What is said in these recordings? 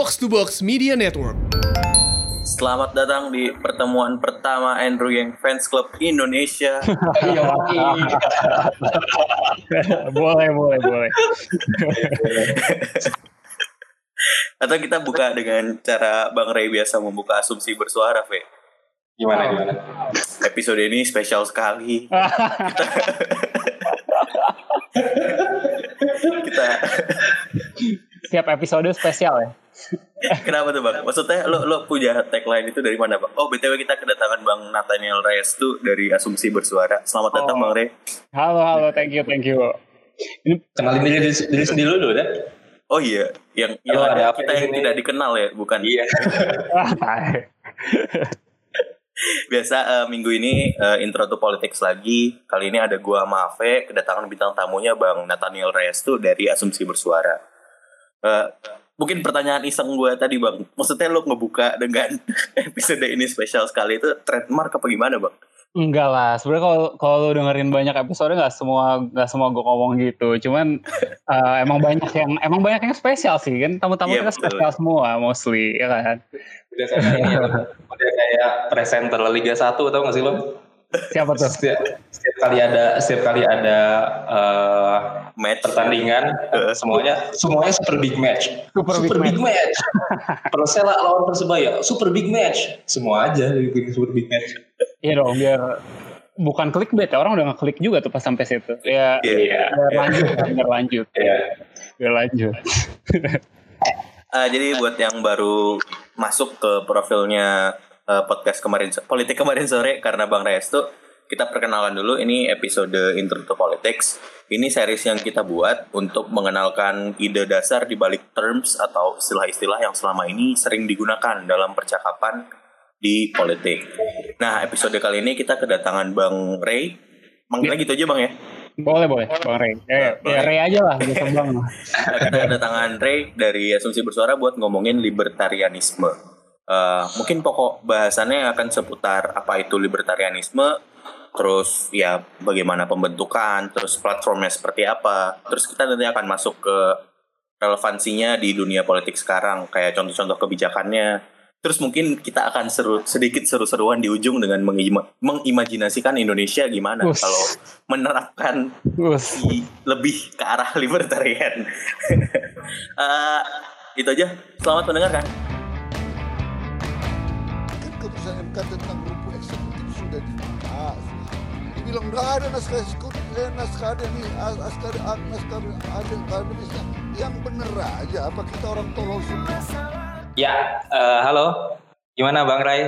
Box to Box Media Network. Selamat datang di pertemuan pertama Andrew Yang Fans Club Indonesia. Iya, boleh, boleh, boleh. Atau kita buka dengan cara Bang Ray biasa membuka asumsi bersuara, Fe. Gimana, gimana? Episode ini spesial sekali. kita kita Setiap episode spesial ya. Kenapa tuh bang? Maksudnya lo lo punya tagline itu dari mana bang? Oh btw kita kedatangan bang Nathaniel Reyes tuh dari Asumsi Bersuara. Selamat datang Oh. bang Rey. Halo, halo, thank you, thank you. Ini Kenalin diri, diri sendiri dulu deh. Oh iya, yang yang Halo, ada ada apa kita yang sini? tidak dikenal ya, bukan? Iya. Biasa eh, minggu ini eh, intro to politics lagi. Kali ini ada gua Mafe, kedatangan bintang tamunya bang Nathaniel Reyes tuh dari Asumsi Bersuara. Eh, mungkin pertanyaan iseng gue tadi bang, maksudnya lo ngebuka dengan episode ini spesial sekali itu trademark apa gimana bang? Enggak lah, sebenarnya kalau kalau lu dengerin banyak episode nggak semua nggak semua gue ngomong gitu. Cuman eh, emang banyak yang emang banyak yang spesial sih kan tamu-tamu Iya, kita betul. spesial semua mostly ya kan. Udah kayak ini ya. Udah kayak presenter Liga 1 tau gak sih lo? Siapa tuh? Setiap, setiap kali ada setiap kali ada eh, Match. pertandingan semuanya semuanya super big match. Super big match. Persela lawan Persebaya, super big match. Semua aja bikin super big match. Iya dong, biar bukan clickbait ya orang udah ngeklik juga tuh pas sampai situ. Ya, Iya. biar lanjut, biar lanjut, Iya. biar lanjut. Ah, jadi buat yang baru masuk ke profilnya eh, podcast kemarin politik kemarin sore karena Bang Reyes tuh kita perkenalan dulu ini episode Intro to Politics. Ini series yang kita buat untuk mengenalkan ide dasar di balik terms atau istilah-istilah yang selama ini sering digunakan dalam percakapan di politik. Nah, episode kali ini kita kedatangan Bang Ray. Manggilnya gitu aja Bang ya. Boleh, boleh, Bang Ray. Ya, ya Ray aja lah, biasa Bang. Kita kedatangan Ray dari Asumsi Bersuara buat ngomongin libertarianisme. Eh, mungkin pokok bahasannya akan seputar apa itu libertarianisme, terus ya bagaimana pembentukan, terus platformnya seperti apa. Terus kita nanti akan masuk ke relevansinya di dunia politik sekarang, kayak contoh-contoh kebijakannya. Terus mungkin kita akan seru sedikit seru-seruan di ujung dengan mengima- mengimajinasikan Indonesia gimana Us. kalau menerapkan di- lebih ke arah libertarian. Eh, itu aja. Selamat mendengarkan. Keputusan MK tentang rumput eksekutif sudah dibahas. Dibilang nggak ada naskah eksekutif, eh, naskah ada nih, as- naskah ada, naskah ada akademisnya. Yang bener aja, apa kita orang tolol semua? Ya, eh, halo. Gimana Bang Ray?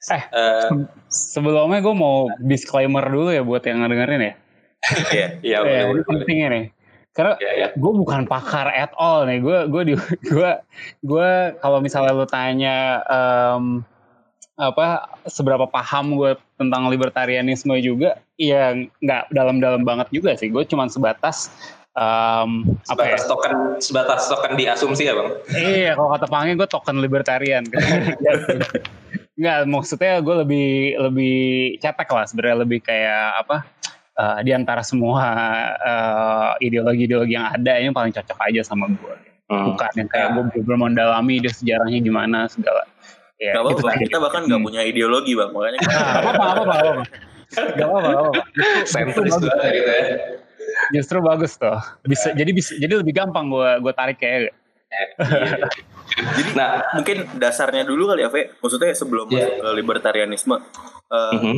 Eh, Eh, sebelumnya gue mau disclaimer dulu ya buat yang ngedengerin ya. Iya. Iya, Ya, boleh, ini pentingnya nih. Karena Iya, iya. gue bukan pakar at all nih. Gue gue di gue gue kalau misalnya lu tanya em, apa seberapa paham gue tentang libertarianisme juga, ya nggak dalam-dalam banget juga sih. Gue cuman sebatas em, apa ya? Sebatas token, sebatas token di asumsi ya bang? Iya, kalau kata Pange gue token libertarian. Enggak, maksudnya gue lebih lebih cetek lah sebenarnya lebih kayak apa? eh, di antara semua eh, ideologi-ideologi yang ada ini paling cocok aja sama gue. Hmm. Bukan yang kayak gue bener mendalami dia sejarahnya gimana segala. Ya, Gak apa-apa. Kita bahkan nggak punya ideologi bang. Makanya kita- Nah, apa apa apa apa apa. Gak apa apa, apa. Sentris gitu ya. Justru bagus tuh. Bisa jadi bisa jadi lebih gampang gue gue tarik kayak Jadi Nah, mungkin dasarnya dulu kali ya, Fe. Maksudnya sebelum Iya. masuk ke libertarianisme, eh, mhm.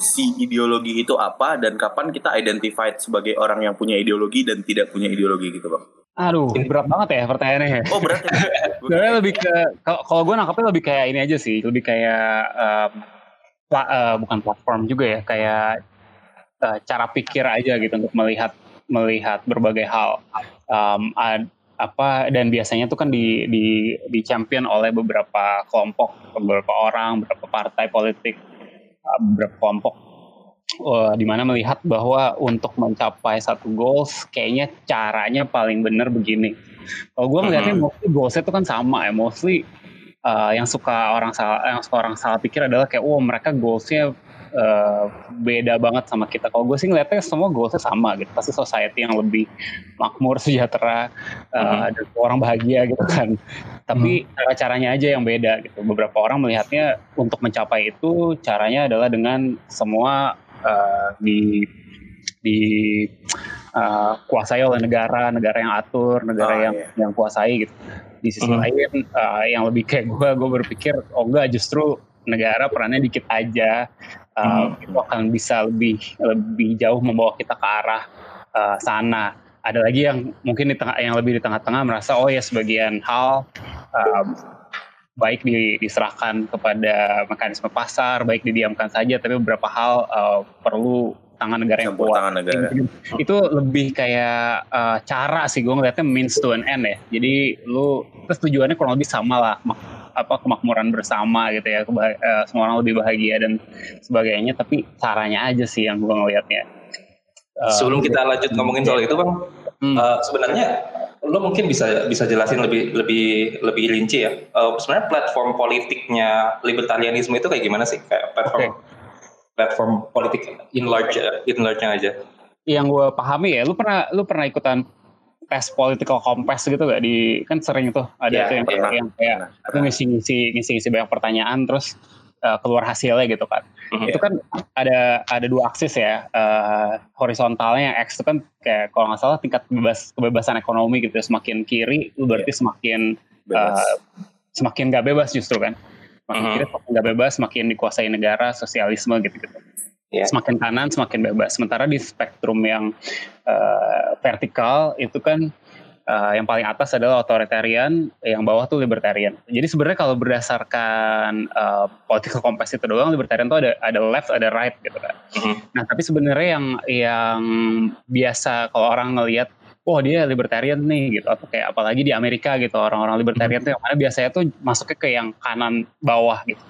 si ideologi itu apa dan kapan kita identified sebagai orang yang punya ideologi dan tidak punya ideologi gitu bang? Aduh berat banget ya pertanyaannya. Oh berat ya? Sebenarnya lebih ke kalau gue nangkapnya lebih kayak ini aja sih, lebih kayak em, pla- eh, bukan platform juga ya, kayak eh, cara pikir aja gitu untuk melihat melihat berbagai hal. Em, ad- apa dan biasanya tuh kan di di di champion oleh beberapa kelompok, beberapa orang, beberapa partai politik, eh, beberapa kelompok eh, di mana melihat bahwa untuk mencapai satu goals kayaknya caranya paling benar begini. Kalau gue ngeliatnya mostly goalsnya itu kan sama ya, mostly uh, yang suka orang salah yang suka orang salah pikir adalah kayak, oh mereka goalsnya uh, beda banget sama kita. Kalau gue sih ngeliatnya semua goalsnya sama gitu. Pasti society yang lebih makmur, sejahtera, uh, mm-hmm. dan orang bahagia gitu kan. Tapi mm-hmm. cara-caranya aja yang beda gitu. Beberapa orang melihatnya untuk mencapai itu caranya adalah dengan semua uh, di di uh, kuasai oleh negara, negara yang atur, negara oh, yang iya. yang kuasai gitu. Di sisi mm-hmm. lain uh, yang lebih kayak gue, gue berpikir oh enggak justru negara perannya dikit aja uh, hmm. itu akan bisa lebih lebih jauh membawa kita ke arah uh, sana ada lagi yang mungkin di tengah yang lebih di tengah-tengah merasa oh ya sebagian hal um, baik di, diserahkan kepada mekanisme pasar baik didiamkan saja tapi beberapa hal uh, perlu tangan negara yang kuat. Tangan negara. Itu lebih kayak uh, cara sih gue ngeliatnya means to an end ya. Jadi lu terus tujuannya kurang lebih sama lah apa kemakmuran bersama gitu ya uh, semua orang lebih bahagia dan sebagainya tapi caranya aja sih yang gue ngelihatnya uh, sebelum kita lanjut ngomongin soal itu bang hmm. uh, sebenarnya lo mungkin bisa bisa jelasin lebih lebih lebih rinci ya. Uh, sebenarnya platform politiknya libertarianisme itu kayak gimana sih? Kayak platform okay. platform politik in large in large aja. Yang gue pahami ya lu pernah lu pernah ikutan tes political compass gitu gak di kan sering tuh ada yeah, tuh yang, yeah, yang kayak itu ngisi-ngisi ngisi-ngisi banyak pertanyaan terus uh, keluar hasilnya gitu kan. Mm-hmm. Itu kan ada ada dua aksis ya. Uh, horizontalnya yang X itu kan kayak kalau nggak salah tingkat bebas kebebasan ekonomi gitu. Semakin kiri itu berarti yeah. semakin uh, semakin gak bebas justru kan. Semakin mm-hmm. kiri semakin gak bebas, semakin dikuasai negara, sosialisme gitu-gitu yeah. semakin kanan semakin bebas. Sementara di spektrum yang uh, vertikal itu kan uh, yang paling atas adalah otoritarian, yang bawah tuh libertarian. Jadi sebenarnya kalau berdasarkan uh, political compass itu doang, libertarian tuh ada ada left, ada right gitu kan. Mm-hmm. Nah tapi sebenarnya yang yang biasa kalau orang ngelihat oh dia libertarian nih gitu atau kayak apalagi di Amerika gitu orang-orang libertarian mm-hmm. tuh yang mana biasanya tuh masuknya ke yang kanan bawah gitu.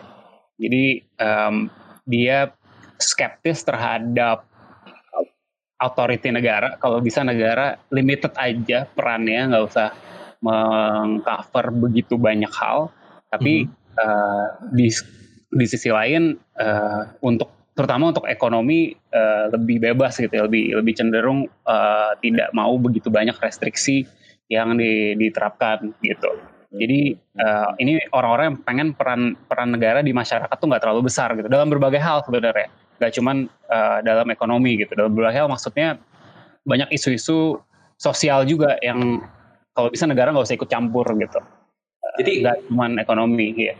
Jadi um, dia skeptis terhadap authority negara. Kalau bisa negara limited aja perannya, nggak usah mengcover begitu banyak hal. Tapi mm -hmm. uh, di di sisi lain uh, untuk terutama untuk ekonomi uh, lebih bebas gitu ya, lebih lebih cenderung uh, tidak mau begitu banyak restriksi yang di, diterapkan gitu. Jadi uh, ini orang-orang yang pengen peran peran negara di masyarakat tuh nggak terlalu besar gitu dalam berbagai hal sebenarnya gak cuman uh, dalam ekonomi gitu dalam berbagai hal maksudnya banyak isu-isu sosial juga yang kalau bisa negara nggak usah ikut campur gitu jadi nggak cuman ekonomi ya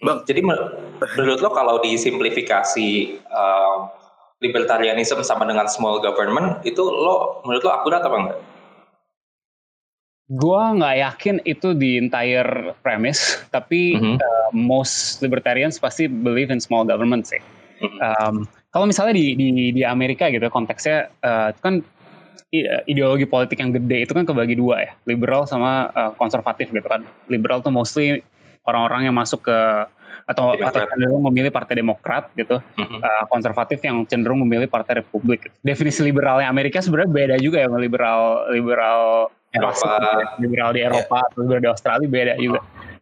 bang jadi menurut lo kalau disimplifikasi uh, libertarianism sama dengan small government itu lo menurut lo akurat apa enggak? Gua nggak yakin itu di entire premise, tapi mm -hmm. uh, most libertarians pasti believe in small government sih. Mm -hmm. um, kalau misalnya di di di Amerika gitu konteksnya uh, itu kan ideologi politik yang gede itu kan kebagi dua ya liberal sama uh, konservatif gitu kan liberal tuh mostly orang-orang yang masuk ke atau Demokrat. atau cenderung memilih partai Demokrat gitu mm-hmm. uh, konservatif yang cenderung memilih partai Republik definisi liberalnya Amerika sebenarnya beda juga ya liberal liberal Eropa liberal di Eropa yeah. atau liberal di Australia beda uh-huh. juga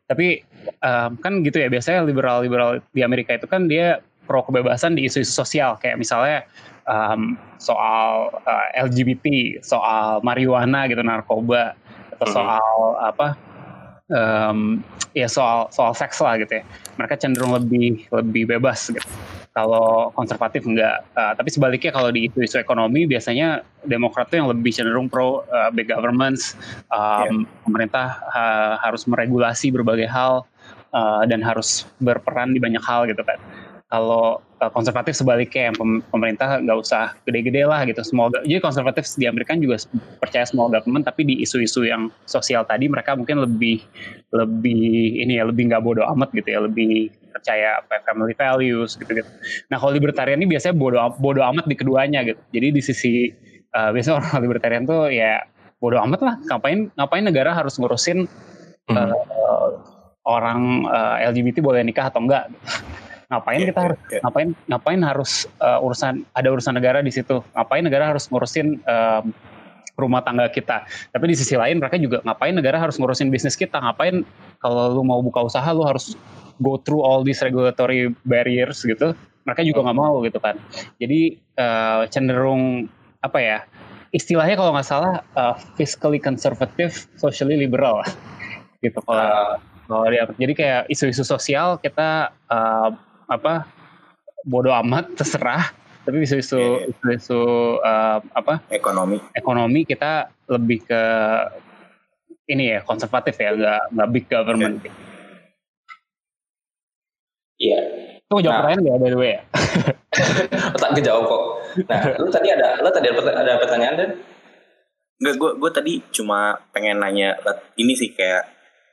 tapi um, kan gitu ya biasanya liberal liberal di Amerika itu kan dia pro kebebasan di isu-isu sosial kayak misalnya um, soal uh, LGBT, soal marijuana gitu narkoba atau hmm. soal apa um, ya soal soal seks lah gitu ya. Mereka cenderung lebih lebih bebas gitu. Kalau konservatif enggak, uh, tapi sebaliknya kalau di isu-isu ekonomi biasanya Demokrat tuh yang lebih cenderung pro uh, big governments, um, yeah. pemerintah uh, harus meregulasi berbagai hal uh, dan harus berperan di banyak hal gitu kan kalau uh, konservatif sebaliknya yang pemerintah nggak usah gede-gede lah gitu. Small jadi konservatif di Amerika juga percaya small government tapi di isu-isu yang sosial tadi mereka mungkin lebih lebih ini ya lebih nggak bodoh amat gitu ya lebih percaya apa ya, family values gitu gitu nah kalau libertarian ini biasanya bodoh bodoh amat di keduanya gitu. Jadi di sisi uh, biasanya orang libertarian tuh ya bodoh amat lah. Ngapain ngapain negara harus ngurusin uh, uh, orang uh, LGBT boleh nikah atau enggak ngapain yeah, kita harus yeah. ngapain ngapain harus uh, urusan ada urusan negara di situ? Ngapain negara harus ngurusin um, rumah tangga kita? Tapi di sisi lain mereka juga ngapain negara harus ngurusin bisnis kita? Ngapain kalau lu mau buka usaha lu harus go through all these regulatory barriers gitu? Mereka juga nggak mau gitu kan. Jadi uh, cenderung apa ya istilahnya kalau nggak salah uh, fiscally conservative socially liberal gitu kalau uh. kalau dia jadi kayak isu-isu sosial kita uh, apa bodoh amat terserah. Tapi isu-isu yeah, yeah. isu-isu uh, apa? Ekonomi. Ekonomi kita lebih ke ini ya konservatif ya nggak nggak big government. Iya. Yeah. itu mau jawab nah, pertanyaan nggak by the way ya? Tak kejawab kok. Nah lu tadi ada lu tadi ada, ada pertanyaan dan? Enggak, gue gue tadi cuma pengen nanya ini sih kayak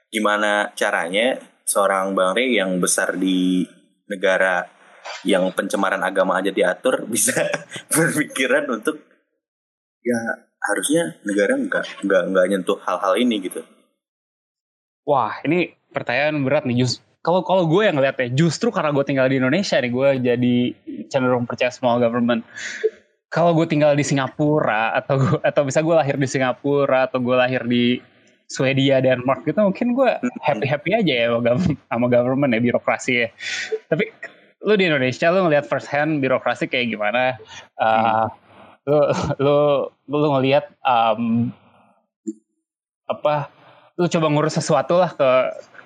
gimana caranya seorang Bang Rey yang besar di negara yang pencemaran agama aja diatur bisa berpikiran untuk ya harusnya negara nggak nggak nggak nyentuh hal-hal ini gitu. Wah ini pertanyaan berat nih Jus. Kalau kalau gue yang ngeliatnya justru karena gue tinggal di Indonesia nih gue jadi cenderung percaya small government. Kalau gue tinggal di Singapura atau gua, atau bisa gue lahir di Singapura atau gue lahir di Swedia dan Denmark gitu mungkin gue happy happy aja ya sama government ya birokrasi ya. Tapi lu di Indonesia lu ngelihat first hand birokrasi kayak gimana? Uh, lu lu lu ngelihat um, apa lu coba ngurus sesuatu lah ke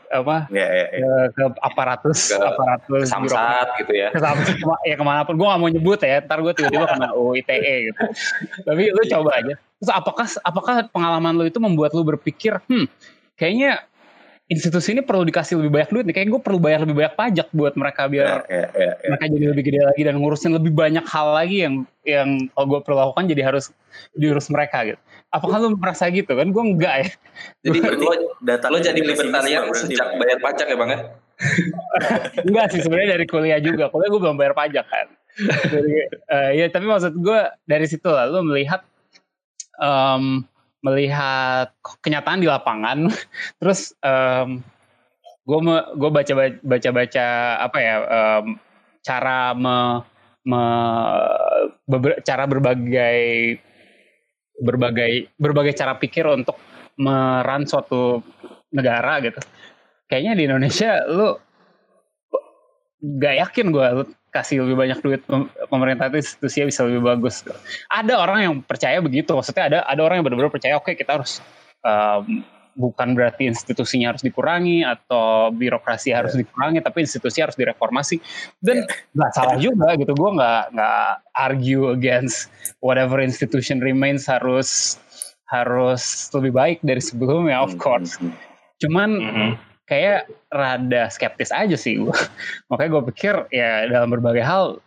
apa ya, ya, ya. Ke, ke aparatus ke, aparatus ke samsat gitu ya. ke samsat ya ke mana pun. Gue gak mau nyebut ya ntar gue tiba-tiba kena UITE gitu. Tapi lu coba aja terus apakah apakah pengalaman lu itu membuat lu berpikir hmm kayaknya institusi ini perlu dikasih lebih banyak duit nih. Kayak gue perlu bayar lebih banyak pajak buat mereka biar ya, ya, ya, ya. mereka jadi lebih gede lagi dan ngurusin lebih banyak hal lagi yang yang kalau gue perlu lakukan jadi harus diurus mereka gitu. Apakah lu merasa gitu kan? Gue enggak ya. Jadi lo, data lo jadi libertarian sejak bayar pajak ya bang ya? enggak sih sebenarnya dari kuliah juga. Kuliah gue belum bayar pajak kan. Jadi, uh, ya tapi maksud gue dari situ lah lu melihat um, melihat kenyataan di lapangan. Terus um, gue gue baca baca baca apa ya um, cara me, me beber, cara berbagai berbagai berbagai cara pikir untuk meran suatu negara gitu. Kayaknya di Indonesia lu gak yakin gue kasih lebih banyak duit pemerintah itu institusinya bisa lebih bagus. Ada orang yang percaya begitu, maksudnya ada ada orang yang benar-benar percaya oke okay, kita harus um, bukan berarti institusinya harus dikurangi atau birokrasi harus yeah. dikurangi, tapi institusi harus direformasi dan ya. nggak yeah. salah juga gitu. Gue nggak nggak argue against whatever institution remains harus harus lebih baik dari sebelumnya, of hmm, course. Hmm, hmm. Cuman mm -hmm kayak rada skeptis aja sih gue. Makanya gue pikir ya dalam berbagai hal,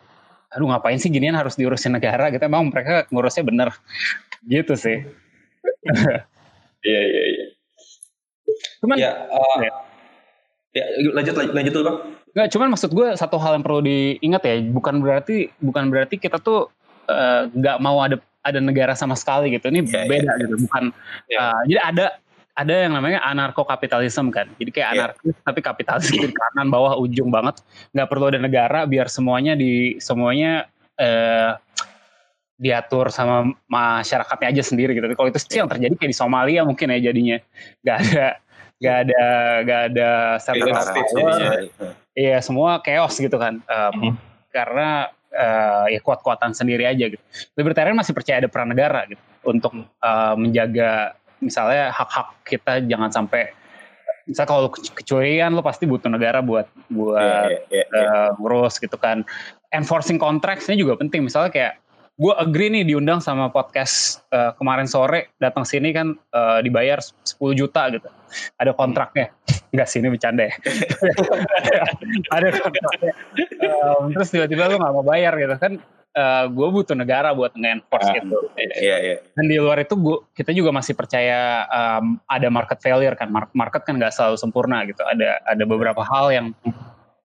aduh ngapain sih ginian harus diurusin negara gitu. Emang mereka ngurusnya bener gitu sih. Iya iya iya. Cuman ya, uh, ya. ya lanjut lanjut, lanjut dulu bang. Nggak, cuman maksud gue satu hal yang perlu diingat ya, bukan berarti bukan berarti kita tuh uh, nggak uh, mau ada ada negara sama sekali gitu. Ini yeah, beda yeah. gitu, bukan. Yeah. Uh, jadi ada ada yang namanya anarko kapitalisme kan. Jadi kayak yeah. anarkis tapi kapitalis di kanan bawah ujung banget. Nggak perlu ada negara biar semuanya di semuanya eh, diatur sama masyarakatnya aja sendiri gitu. Kalau itu sih yang terjadi kayak di Somalia mungkin ya jadinya. Gak ada gak ada gak ada central Iya semua chaos gitu kan. Um, mm. Karena uh, ya kuat-kuatan sendiri aja gitu. Libertarian masih percaya ada peran negara gitu untuk uh, menjaga misalnya hak-hak kita jangan sampai misalnya kalau kecualian lo pasti butuh negara buat buat yeah, yeah, yeah, uh, ngurus gitu kan. Enforcing contracts ini juga penting. Misalnya kayak gue agree nih diundang sama podcast uh, kemarin sore datang sini kan uh, dibayar 10 juta gitu ada kontraknya Enggak sih ini bercanda ya ada kontraknya um, terus tiba-tiba lo gak mau bayar gitu kan uh, eh, gue butuh negara buat nge-enforce uh, gitu. Iya, iya. Dan di luar itu gua, kita juga masih percaya um, ada market failure kan. Market kan nggak selalu sempurna gitu. Ada ada beberapa hal yang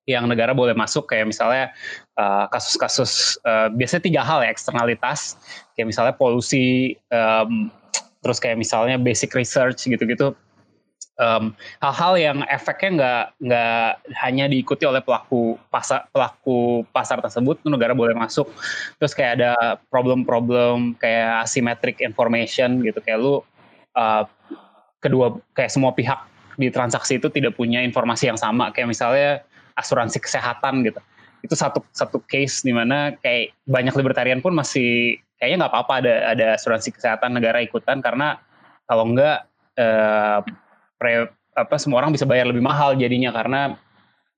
yang negara boleh masuk kayak misalnya eh, kasus-kasus uh, biasanya tiga hal ya eksternalitas kayak misalnya polusi um, terus kayak misalnya basic research gitu-gitu. Hal hal-hal yang efeknya nggak nggak hanya diikuti oleh pelaku pasar pelaku pasar tersebut negara boleh masuk. Terus kayak ada problem-problem kayak asymmetric information gitu kayak lu uh, kedua kayak semua pihak di transaksi itu tidak punya informasi yang sama. Kayak misalnya asuransi kesehatan gitu. Itu satu satu case di mana kayak banyak libertarian pun masih kayaknya nggak apa-apa ada ada asuransi kesehatan negara ikutan karena kalau enggak eh, pre, apa semua orang bisa bayar lebih mahal jadinya karena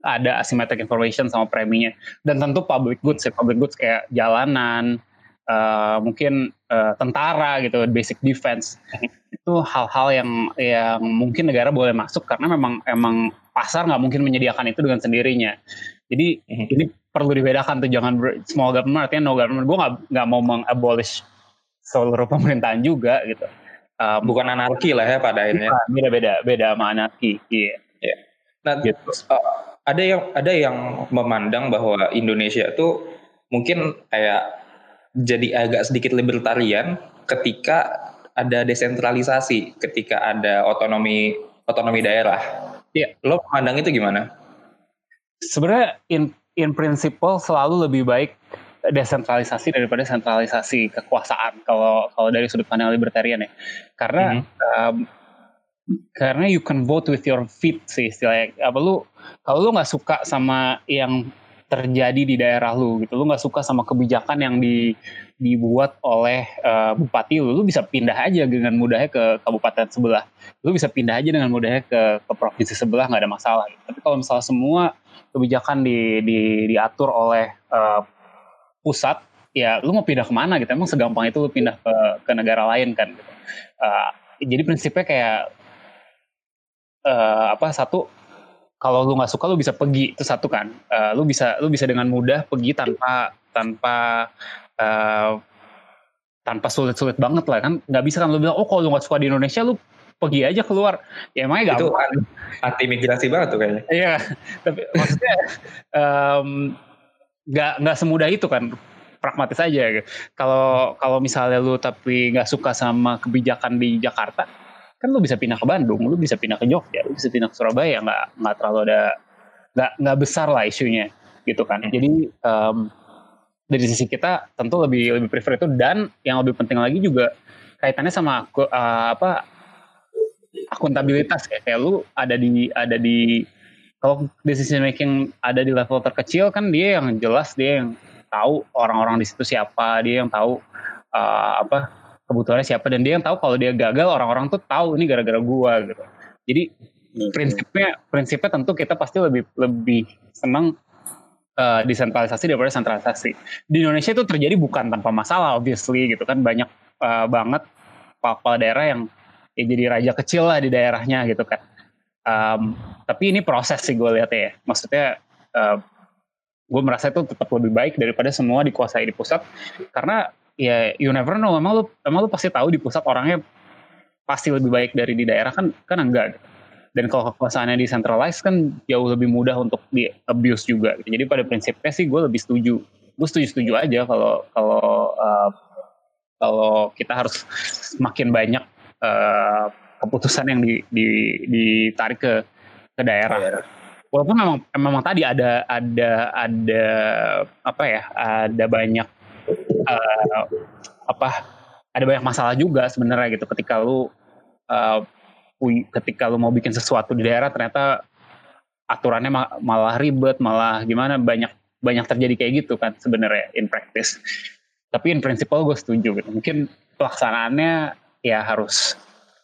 ada asymmetric information sama preminya. Dan tentu public goods ya public goods kayak jalanan uh, mungkin uh, tentara gitu basic defense. Itu hal-hal yang yang mungkin negara boleh masuk karena memang emang pasar nggak mungkin menyediakan itu dengan sendirinya jadi mm-hmm. ini perlu dibedakan tuh jangan small government artinya no government gue nggak nggak mau mengabolish seluruh pemerintahan juga gitu um, bukan anarki lah ya pada akhirnya beda beda beda sama anarki iya yeah. nah gitu. uh, ada yang ada yang memandang bahwa Indonesia itu mungkin kayak jadi agak sedikit libertarian ketika ada desentralisasi, ketika ada otonomi otonomi daerah. Iya, lo memandang itu gimana? Sebenarnya in in principle selalu lebih baik desentralisasi daripada sentralisasi kekuasaan kalau kalau dari sudut pandang libertarian ya. Karena mm -hmm. um, karena you can vote with your feet sih istilahnya apa lu kalau lu nggak suka sama yang terjadi di daerah lu gitu lu nggak suka sama kebijakan yang di dibuat oleh uh, bupati lu lu bisa pindah aja dengan mudahnya ke kabupaten sebelah lu bisa pindah aja dengan mudahnya ke ke provinsi sebelah nggak ada masalah gitu. tapi kalau misalnya semua kebijakan di, di diatur oleh uh, pusat ya lu mau pindah ke mana gitu emang segampang itu lu pindah ke ke negara lain kan gitu. uh, jadi prinsipnya kayak uh, apa satu kalau lu nggak suka lu bisa pergi. Itu satu kan. Uh, lu bisa lu bisa dengan mudah pergi tanpa tanpa uh, tanpa sulit-sulit banget lah kan. Nggak bisa kan lu bilang oh kalau lu nggak suka di Indonesia lu pergi aja keluar. Ya emangnya itu gampang. anti migrasi banget tuh kayaknya. Iya. Tapi maksudnya nggak um, nggak semudah itu kan. Pragmatis aja kalau kalau misalnya lu tapi nggak suka sama kebijakan di Jakarta kan lu bisa pindah ke Bandung, lu bisa pindah ke Jogja, lu bisa pindah ke Surabaya, nggak nggak terlalu ada nggak nggak besar lah isunya gitu kan. Hmm. Jadi um, dari sisi kita tentu lebih lebih prefer itu dan yang lebih penting lagi juga kaitannya sama aku, uh, apa akuntabilitas kayak, kayak lu ada di ada di kalau decision making ada di level terkecil kan dia yang jelas dia yang tahu orang-orang di situ siapa dia yang tahu uh, apa kebutuhannya siapa. Dan dia yang tahu kalau dia gagal orang-orang tuh tahu ini gara-gara gua gitu. Jadi hmm. prinsipnya prinsipnya tentu kita pasti lebih lebih senang uh, desentralisasi daripada sentralisasi. Di Indonesia itu terjadi bukan tanpa masalah obviously gitu kan. Banyak uh, banget kepala daerah yang ya jadi raja kecil lah di daerahnya gitu kan. Um, tapi ini proses sih gue lihat ya. Maksudnya uh, gue merasa itu tetap lebih baik daripada semua dikuasai di pusat. Karena ya you never know emang lu emang lu pasti tahu di pusat orangnya pasti lebih baik dari di daerah kan kan enggak dan kalau kekuasaannya decentralized kan jauh lebih mudah untuk di abuse juga jadi pada prinsipnya sih gue lebih setuju gue setuju setuju aja kalau kalau uh, kalau kita harus semakin banyak uh, keputusan yang di, di, ditarik ke ke daerah. daerah. Walaupun memang memang tadi ada ada ada apa ya ada banyak uh, apa ada banyak masalah juga sebenarnya gitu. Ketika lu uh, ketika lu mau bikin sesuatu di daerah ternyata aturannya malah ribet malah gimana banyak banyak terjadi kayak gitu kan sebenarnya in practice. Tapi in principle gue setuju gitu. Mungkin pelaksanaannya ya harus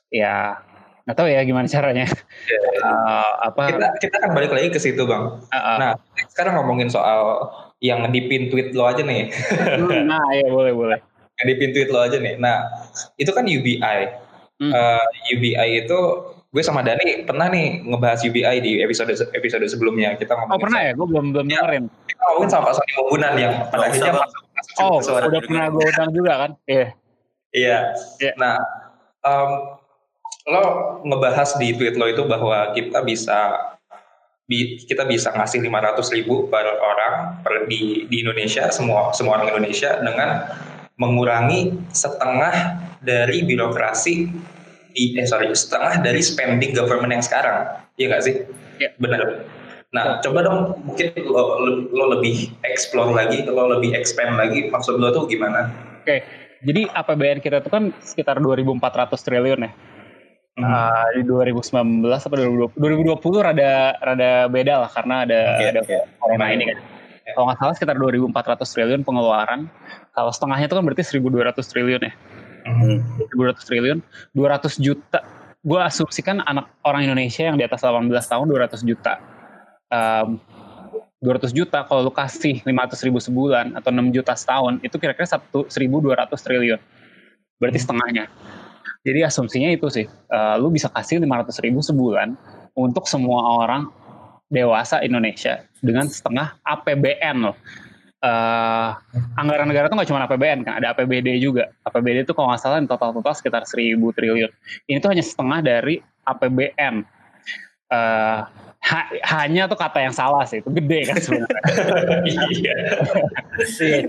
ya nggak tahu ya gimana caranya. Uh, apa? Kita kita kan balik lagi ke situ bang. Uh, uh. nah sekarang ngomongin soal yang ngedipin tweet lo aja nih. Hmm, nah, iya boleh boleh. ngedipin tweet lo aja nih. Nah, itu kan UBI. Hmm. Uh, eh, UBI itu gue sama Dani pernah nih ngebahas UBI di episode episode sebelumnya kita ngomongin. Oh pernah ya? Gue belum belum ya, dengerin. Kita ngomongin sama Pak Sony Mumbunan yang pada akhirnya masuk. Oh, udah pernah gue undang juga kan? Iya. Yeah. Iya. Yeah. Nah, um, lo ngebahas di tweet lo itu bahwa kita bisa kita bisa ngasih 500 ribu per orang per, di, di Indonesia semua semua orang Indonesia dengan mengurangi setengah dari birokrasi di eh sorry setengah dari spending government yang sekarang. Iya nggak sih? Ya. benar. Nah coba dong mungkin lo, lo, lo lebih explore lagi lo lebih expand lagi maksud lo tuh gimana? Oke jadi APBN kita itu kan sekitar 2.400 triliun ya Hmm. Uh, di 2019 apa 2020 2020 rada rada beda lah karena ada yeah, ada yeah. corona ini kan. Kalau nggak salah sekitar 2.400 triliun pengeluaran. Kalau setengahnya itu kan berarti 1.200 triliun ya. Hmm. 1.200 triliun, 200 juta. Gue asumsikan anak orang Indonesia yang di atas 18 tahun 200 juta. Um, 200 juta kalau lu kasih 500 ribu sebulan atau 6 juta setahun itu kira-kira 1.200 triliun. Berarti setengahnya. Jadi asumsinya itu sih, uh, lu bisa kasih 500 ribu sebulan untuk semua orang dewasa Indonesia dengan setengah APBN loh. Uh, anggaran negara itu nggak cuma APBN kan, ada APBD juga. APBD itu kalau nggak salah total-total sekitar 1000 triliun. Ini tuh hanya setengah dari APBN. Uh, ha, hanya tuh kata yang salah sih, itu gede kan sebenarnya. iya. Iya,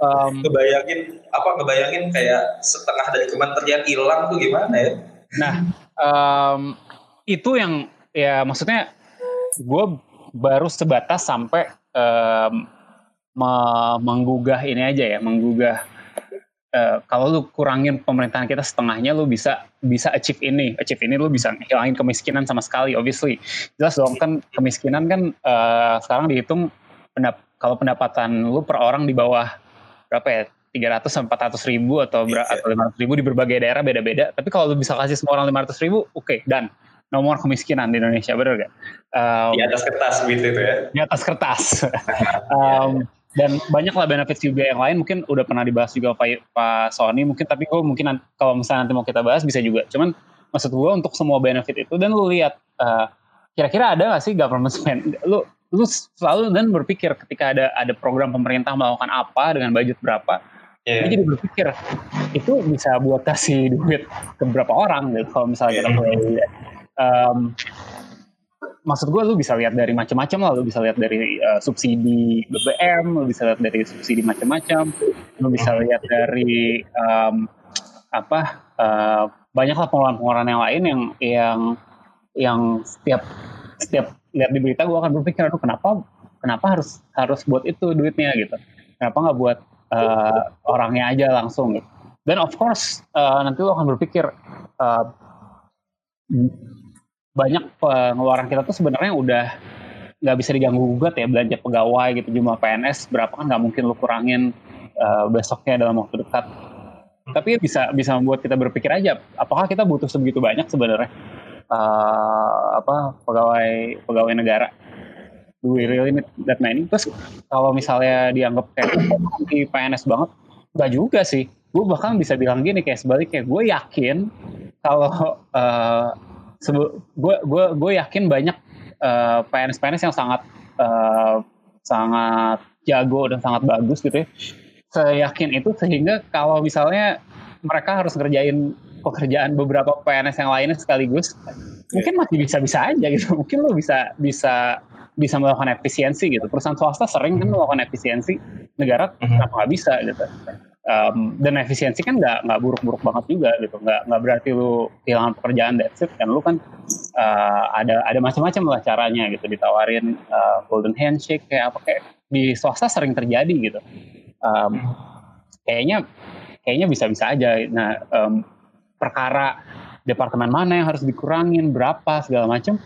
um, Kebayangin apa kebayangin kayak setengah dari kementerian hilang tuh gimana ya? Nah, um, itu yang ya maksudnya gue baru sebatas sampai um, me- menggugah ini aja ya, menggugah uh, kalau lu kurangin pemerintahan kita setengahnya lu bisa bisa achieve ini, achieve ini lu bisa hilangin kemiskinan sama sekali, obviously. Jelas dong kan kemiskinan kan uh, sekarang dihitung pendap kalau pendapatan lu per orang di bawah berapa ya 300 sampai 400 ribu atau, ber- atau 500 ribu di berbagai daerah beda-beda. Tapi kalau lu bisa kasih semua orang 500 ribu, oke, okay, dan nomor kemiskinan di Indonesia, bener gak? Um, Di atas kertas gitu itu ya. di atas kertas. um, dan banyak lah benefit juga yang lain. Mungkin udah pernah dibahas juga Pak, Pak Sony. Mungkin tapi gue mungkin kalau misalnya nanti mau kita bahas bisa juga. Cuman maksud gue untuk semua benefit itu dan lu lihat uh, kira-kira ada gak sih government spend lu lu selalu dan berpikir ketika ada ada program pemerintah melakukan apa dengan budget berapa Yeah. jadi berpikir itu bisa buat kasih duit ke berapa orang gitu kalau misalnya kita mulai lihat. Um, maksud gue lu bisa lihat dari macam-macam lah, lu bisa lihat dari uh, subsidi BBM, lu bisa lihat dari subsidi macam-macam, lu bisa lihat dari um, apa uh, banyaklah pengeluaran-pengeluaran yang lain yang yang yang setiap setiap lihat di berita gue akan berpikir aduh kenapa kenapa harus harus buat itu duitnya? Gitu, kenapa nggak buat uh, orangnya aja langsung? Gitu. Dan of course uh, nanti lu akan berpikir uh, banyak pengeluaran kita tuh sebenarnya udah nggak bisa diganggu gugat ya belanja pegawai gitu jumlah PNS berapa kan nggak mungkin lu kurangin uh, besoknya dalam waktu dekat. Tapi bisa bisa membuat kita berpikir aja apakah kita butuh sebegitu banyak sebenarnya? Uh, apa pegawai pegawai negara? Do we really need that many? Terus kalau misalnya dianggap kayak anti PNS banget nggak juga sih. Gue bahkan bisa bilang gini kayak sebaliknya gue yakin kalau uh, gue gue gue yakin banyak uh, PNS PNS yang sangat uh, sangat jago dan sangat bagus gitu ya. Saya yakin itu sehingga kalau misalnya mereka harus ngerjain pekerjaan beberapa PNS yang lainnya sekaligus, mungkin masih bisa-bisa aja gitu. Mungkin lo bisa bisa bisa melakukan efisiensi gitu. Perusahaan swasta sering kan melakukan efisiensi, negara kenapa nggak bisa gitu um, dan efisiensi kan nggak nggak buruk-buruk banget juga gitu. Nggak nggak berarti lu kehilangan pekerjaan that's it. Kan lu kan uh, ada ada macam-macam lah caranya gitu. Ditawarin uh, golden handshake kayak apa kayak di swasta sering terjadi gitu. Um, kayaknya kayaknya bisa-bisa aja. Nah um, perkara departemen mana yang harus dikurangin berapa segala macam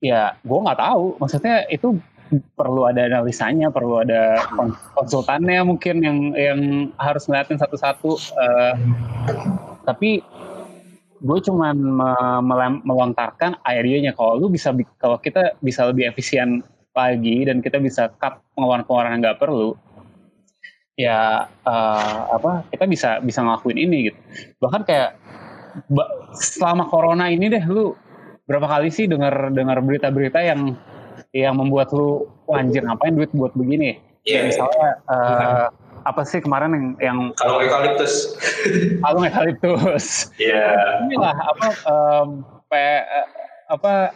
ya gue nggak tahu. Maksudnya itu perlu ada analisanya, perlu ada konsultannya mungkin yang yang harus ngeliatin satu-satu. Uh, tapi gue cuman me melontarkan idenya kalau lu bisa kalau kita bisa lebih efisien lagi dan kita bisa cut pengeluaran-pengeluaran yang nggak perlu ya uh, apa kita bisa bisa ngelakuin ini gitu bahkan kayak selama corona ini deh lu berapa kali sih dengar dengar berita-berita yang yang membuat lu anjir ngapain duit buat begini? Yeah, misalnya uh, apa sih kemarin yang yang kalung eukaliptus. Kalung eukaliptus. Iya. Yeah. inilah apa um, pe, uh, apa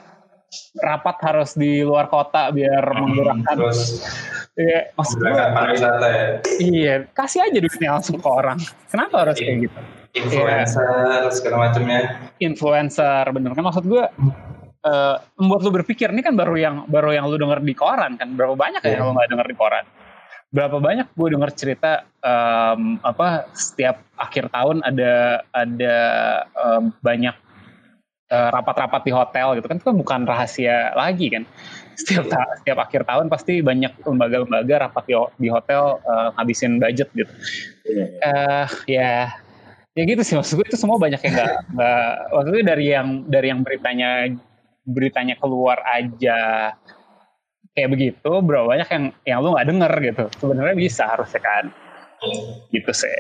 rapat harus di luar kota biar hmm, menggerakkan. terus iya pariwisata ya? Iya kasih aja duitnya langsung ke orang. Kenapa harus yeah. kayak gitu? Influencer yeah. segala macamnya. Influencer bener. Kan maksud gue uh, membuat lu berpikir ini kan baru yang baru yang lu denger di koran kan? Berapa banyak yeah. yang lu nggak denger di koran? Berapa banyak gue denger cerita um, apa setiap akhir tahun ada ada um, banyak uh, rapat-rapat di hotel gitu kan? Itu kan bukan rahasia lagi kan? Setiap ta setiap akhir tahun pasti banyak lembaga-lembaga rapat di, di hotel uh, ngabisin budget gitu. Uh, ya ya gitu sih. Maksud gue itu semua banyak yang nggak nggak maksudnya dari yang dari yang beritanya beritanya keluar aja kayak begitu bro banyak yang yang lu nggak denger gitu sebenarnya bisa harusnya kan gitu sih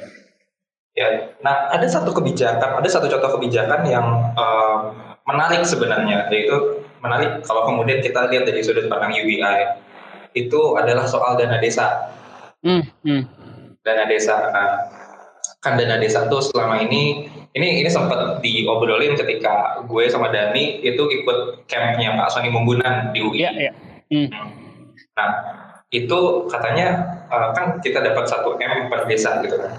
ya nah ada satu kebijakan ada satu contoh kebijakan yang uh, menarik sebenarnya yaitu menarik kalau kemudian kita lihat dari sudut pandang UBI itu adalah soal dana desa. Hmm, hmm. Dana desa. Nah, kan dana desa tuh selama ini ini ini sempat diobrolin ketika gue sama Dani itu ikut campnya Pak Sony Mumbunan di UI. Iya, iya. Hmm. Nah, itu katanya uh, kan kita dapat satu M per desa gitu kan.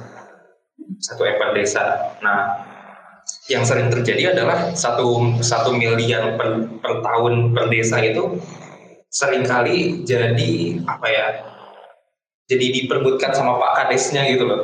Satu M per desa. Nah, yang sering terjadi adalah satu satu miliar per, per tahun per desa itu sering kali jadi apa ya jadi diperbutkan sama pak kadesnya gitu loh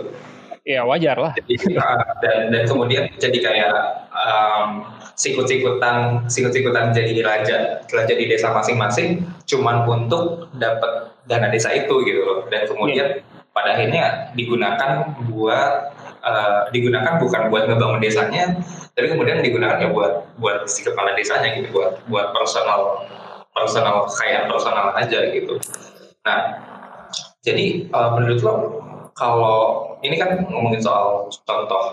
ya wajar lah jadi, ah, dan dan kemudian jadi kayak um, sikut-sikutan sikut-sikutan jadi raja raja di desa masing-masing cuman untuk dapat dana desa itu gitu loh dan kemudian yeah. pada akhirnya digunakan buat uh, digunakan bukan buat ngebangun desanya, tapi kemudian digunakan ya buat buat si kepala desanya gitu, buat buat personal personal kayak personal aja gitu. Nah, jadi uh, menurut lo kalau ini kan ngomongin soal contoh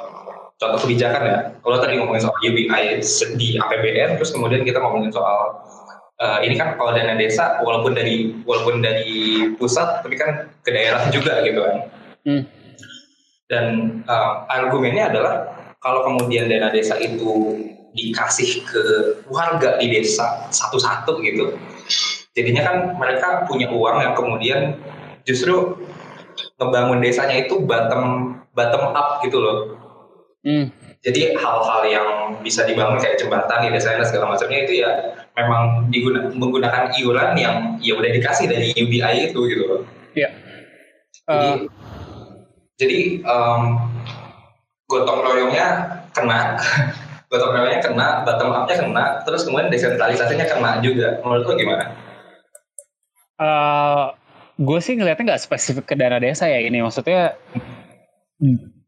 contoh kebijakan ya. Kalau tadi ngomongin soal UBI di APBN, terus kemudian kita ngomongin soal uh, ini kan kalau dana desa walaupun dari walaupun dari pusat tapi kan ke daerah juga gitu kan. Hmm. Dan uh, argumennya adalah kalau kemudian dana desa itu dikasih ke warga di desa satu-satu gitu, jadinya kan mereka punya uang yang kemudian justru ngebangun desanya itu bottom bottom up gitu loh. Hmm. Jadi hal-hal yang bisa dibangun kayak jembatan di desa dan segala macamnya itu ya memang diguna, menggunakan iuran yang ya udah dikasih dari UBI itu gitu loh. Iya. Uh, jadi um, gotong royongnya kena, gotong royongnya kena, bottom up-nya kena, terus kemudian desentralisasinya kena juga. Menurut lo gimana? Uh, gue sih ngeliatnya nggak spesifik ke dana desa ya ini, maksudnya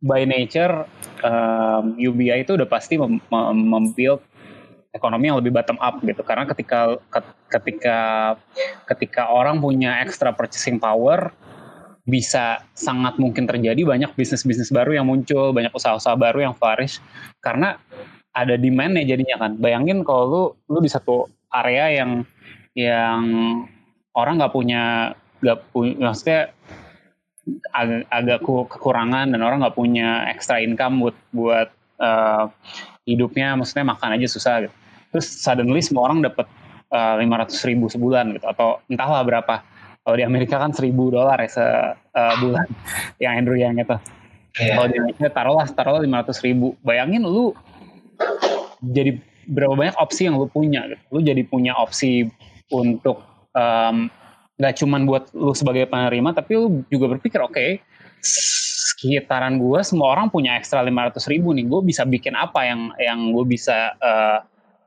by nature um, UBI itu udah pasti mem membuild ekonomi yang lebih bottom up gitu. Karena ketika ketika ketika orang punya extra purchasing power bisa sangat mungkin terjadi banyak bisnis-bisnis baru yang muncul, banyak usaha-usaha baru yang flourish. Karena ada demand ya jadinya kan. Bayangin kalau lu lu di satu area yang yang orang nggak punya nggak punya maksudnya agak, agak kekurangan dan orang nggak punya extra income buat buat uh, hidupnya maksudnya makan aja susah gitu. Terus suddenly semua orang dapat eh, lima ratus ribu sebulan gitu atau entahlah berapa kalau di Amerika kan seribu dolar ya sebulan uh, yang Andrew yang itu. Yeah. Kalau di Indonesia taruhlah taruhlah lima ratus ribu. Bayangin lu jadi berapa banyak opsi yang lu punya. Gitu. Lu jadi punya opsi untuk um, gak cuman buat lu sebagai penerima, tapi lu juga berpikir oke okay, sekitaran gue semua orang punya ekstra lima ratus ribu nih. Gue bisa bikin apa yang yang gue bisa uh,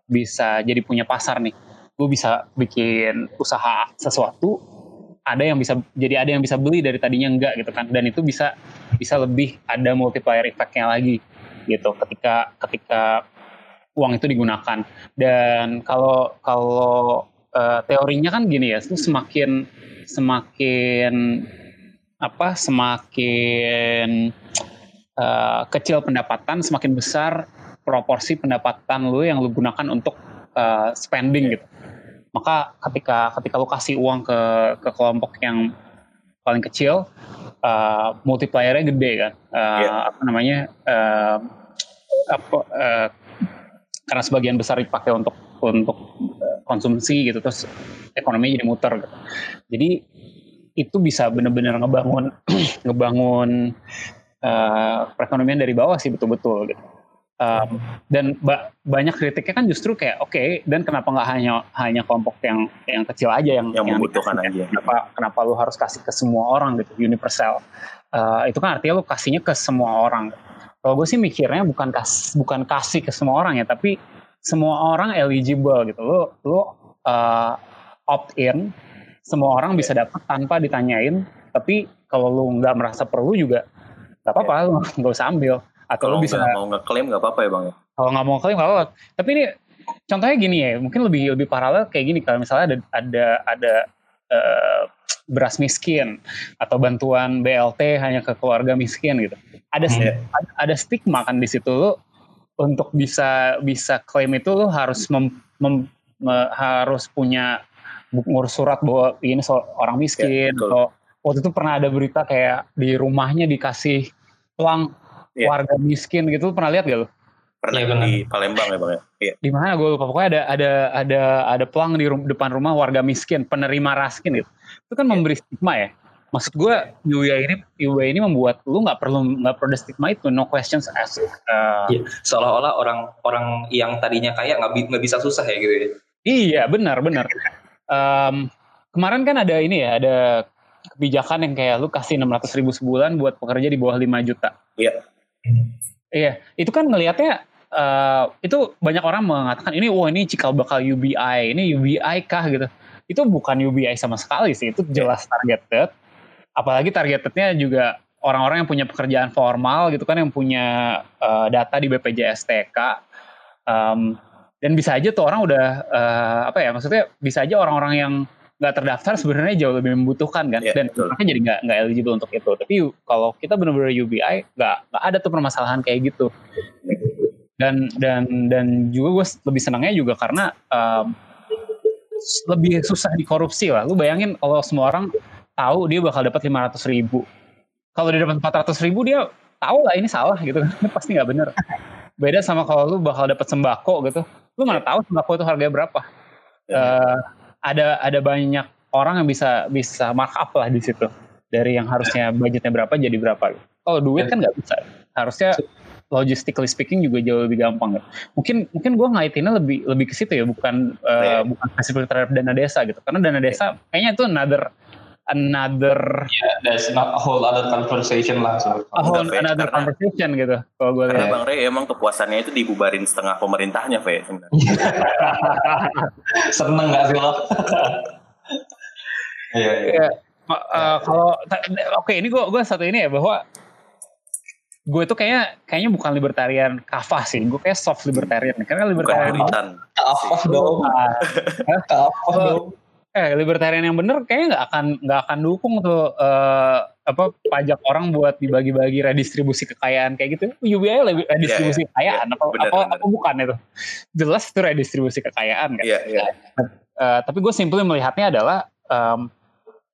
bisa jadi punya pasar nih. Gue bisa bikin usaha sesuatu ada yang bisa jadi ada yang bisa beli dari tadinya enggak gitu kan dan itu bisa bisa lebih ada multiplier effectnya lagi gitu ketika ketika uang itu digunakan dan kalau kalau uh, teorinya kan gini ya itu semakin semakin apa semakin uh, kecil pendapatan semakin besar proporsi pendapatan lu yang lu gunakan untuk uh, spending gitu maka ketika ketika lu kasih uang ke ke kelompok yang paling kecil uh, multipliernya gede kan uh, yeah. apa namanya uh, apa uh, karena sebagian besar dipakai untuk untuk konsumsi gitu terus ekonomi jadi muter gitu. jadi itu bisa benar-benar ngebangun ngebangun uh, perekonomian dari bawah sih betul-betul gitu. Um, dan ba banyak kritiknya kan justru kayak oke okay, dan kenapa nggak hanya hanya kelompok yang yang kecil aja yang yang, yang membutuhkan aja. Kenapa kenapa lu harus kasih ke semua orang gitu universal? Uh, itu kan artinya lu kasihnya ke semua orang. Kalau gue sih mikirnya bukan kas bukan kasih ke semua orang ya tapi semua orang eligible gitu. Lu lu uh, opt in, semua orang bisa dapat tanpa ditanyain. Tapi kalau lu nggak merasa perlu juga nggak apa-apa, lu nggak usah ambil. Atau Kalau lu bisa nggak mau ngeklaim nggak apa-apa ya bang ya. kalau nggak mau klaim nggak apa-apa. Tapi ini contohnya gini ya, mungkin lebih lebih paralel kayak gini kalau misalnya ada ada ada eh, beras miskin atau bantuan BLT hanya ke keluarga miskin gitu. Ada Hmm. ada, ada stigma kan di situ lu untuk bisa bisa klaim itu lu harus mem- mem- me- harus punya ngurus surat bahwa ini seorang miskin Ya, atau waktu itu pernah ada berita kayak di rumahnya dikasih pelang Ya. warga miskin gitu pernah lihat gak lu? Pernah benar. di Palembang ya bang ya. Iya. di mana gue lupa pokoknya ada ada ada ada pelang di rum- depan rumah warga miskin penerima raskin gitu itu kan memberi stigma ya maksud gue UIA ini UIA ini membuat lu nggak perlu nggak perlu ada stigma itu no questions asked Uh, Iya, seolah-olah orang orang yang tadinya kaya nggak nggak bisa susah ya gitu ya. iya benar benar Em, kemarin kan ada ini ya ada kebijakan yang kayak lu kasih 600 ribu sebulan buat pekerja di bawah 5 juta Iya. Iya, itu kan ngelihatnya eh, itu banyak orang mengatakan ini wah ini cikal bakal UBI, ini UBI kah gitu. Itu bukan UBI sama sekali sih, itu jelas targeted. Apalagi targetednya juga orang-orang yang punya pekerjaan formal gitu kan yang punya eh, data di BPJS TK. Em, dan bisa aja tuh orang udah eh, apa ya maksudnya bisa aja orang-orang yang nggak terdaftar sebenarnya jauh lebih membutuhkan kan Iya, dan betul. mereka jadi nggak nggak eligible untuk itu tapi kalau kita benar-benar UBI nggak nggak ada tuh permasalahan kayak gitu dan dan dan juga gue lebih senangnya juga karena em, lebih susah dikorupsi lah lu bayangin kalau semua orang tahu dia bakal dapat 500 ribu. Kalau dia dapat 400 ribu dia tahu lah ini salah gitu kan. Pasti nggak bener. Beda sama kalau lu bakal dapat sembako gitu. Lu mana tahu sembako itu harganya berapa. Eh, ada ada banyak orang yang bisa bisa markup lah di situ. Dari yang harusnya budgetnya berapa jadi berapa. Kalau duit kan nggak bisa. Harusnya logistically speaking juga jauh lebih gampang gitu. mungkin mungkin gue ngaitinnya lebih lebih ke situ ya bukan Iya. bukan spesifik terhadap dana desa gitu. Karena dana desa kayaknya itu another another Yeah, there's not a whole other conversation lah. So. a whole Enggak, Fe, another karena- conversation gitu kalau gue Karena lihat bang Ray emang kepuasannya itu dibubarin setengah pemerintahnya Fe sebenarnya. Seneng gak sih lo? Iya, iya. Ya, eh, kalau ta- oke ini gue gue satu ini ya bahwa gue itu kayaknya kayaknya bukan libertarian kafah sih gue kayak soft libertarian karena libertarian. Apa dong? Ah, Apa dong? Eh libertarian yang bener kayaknya nggak akan nggak akan dukung tuh eh, apa pajak orang buat dibagi-bagi redistribusi kekayaan kayak gitu UBI lebih redistribusi Iya, iya, kekayaan apa benar, apa, benar. apa bukan itu jelas itu redistribusi kekayaan kan Iya, iya. Eh, tapi gue simply melihatnya adalah em,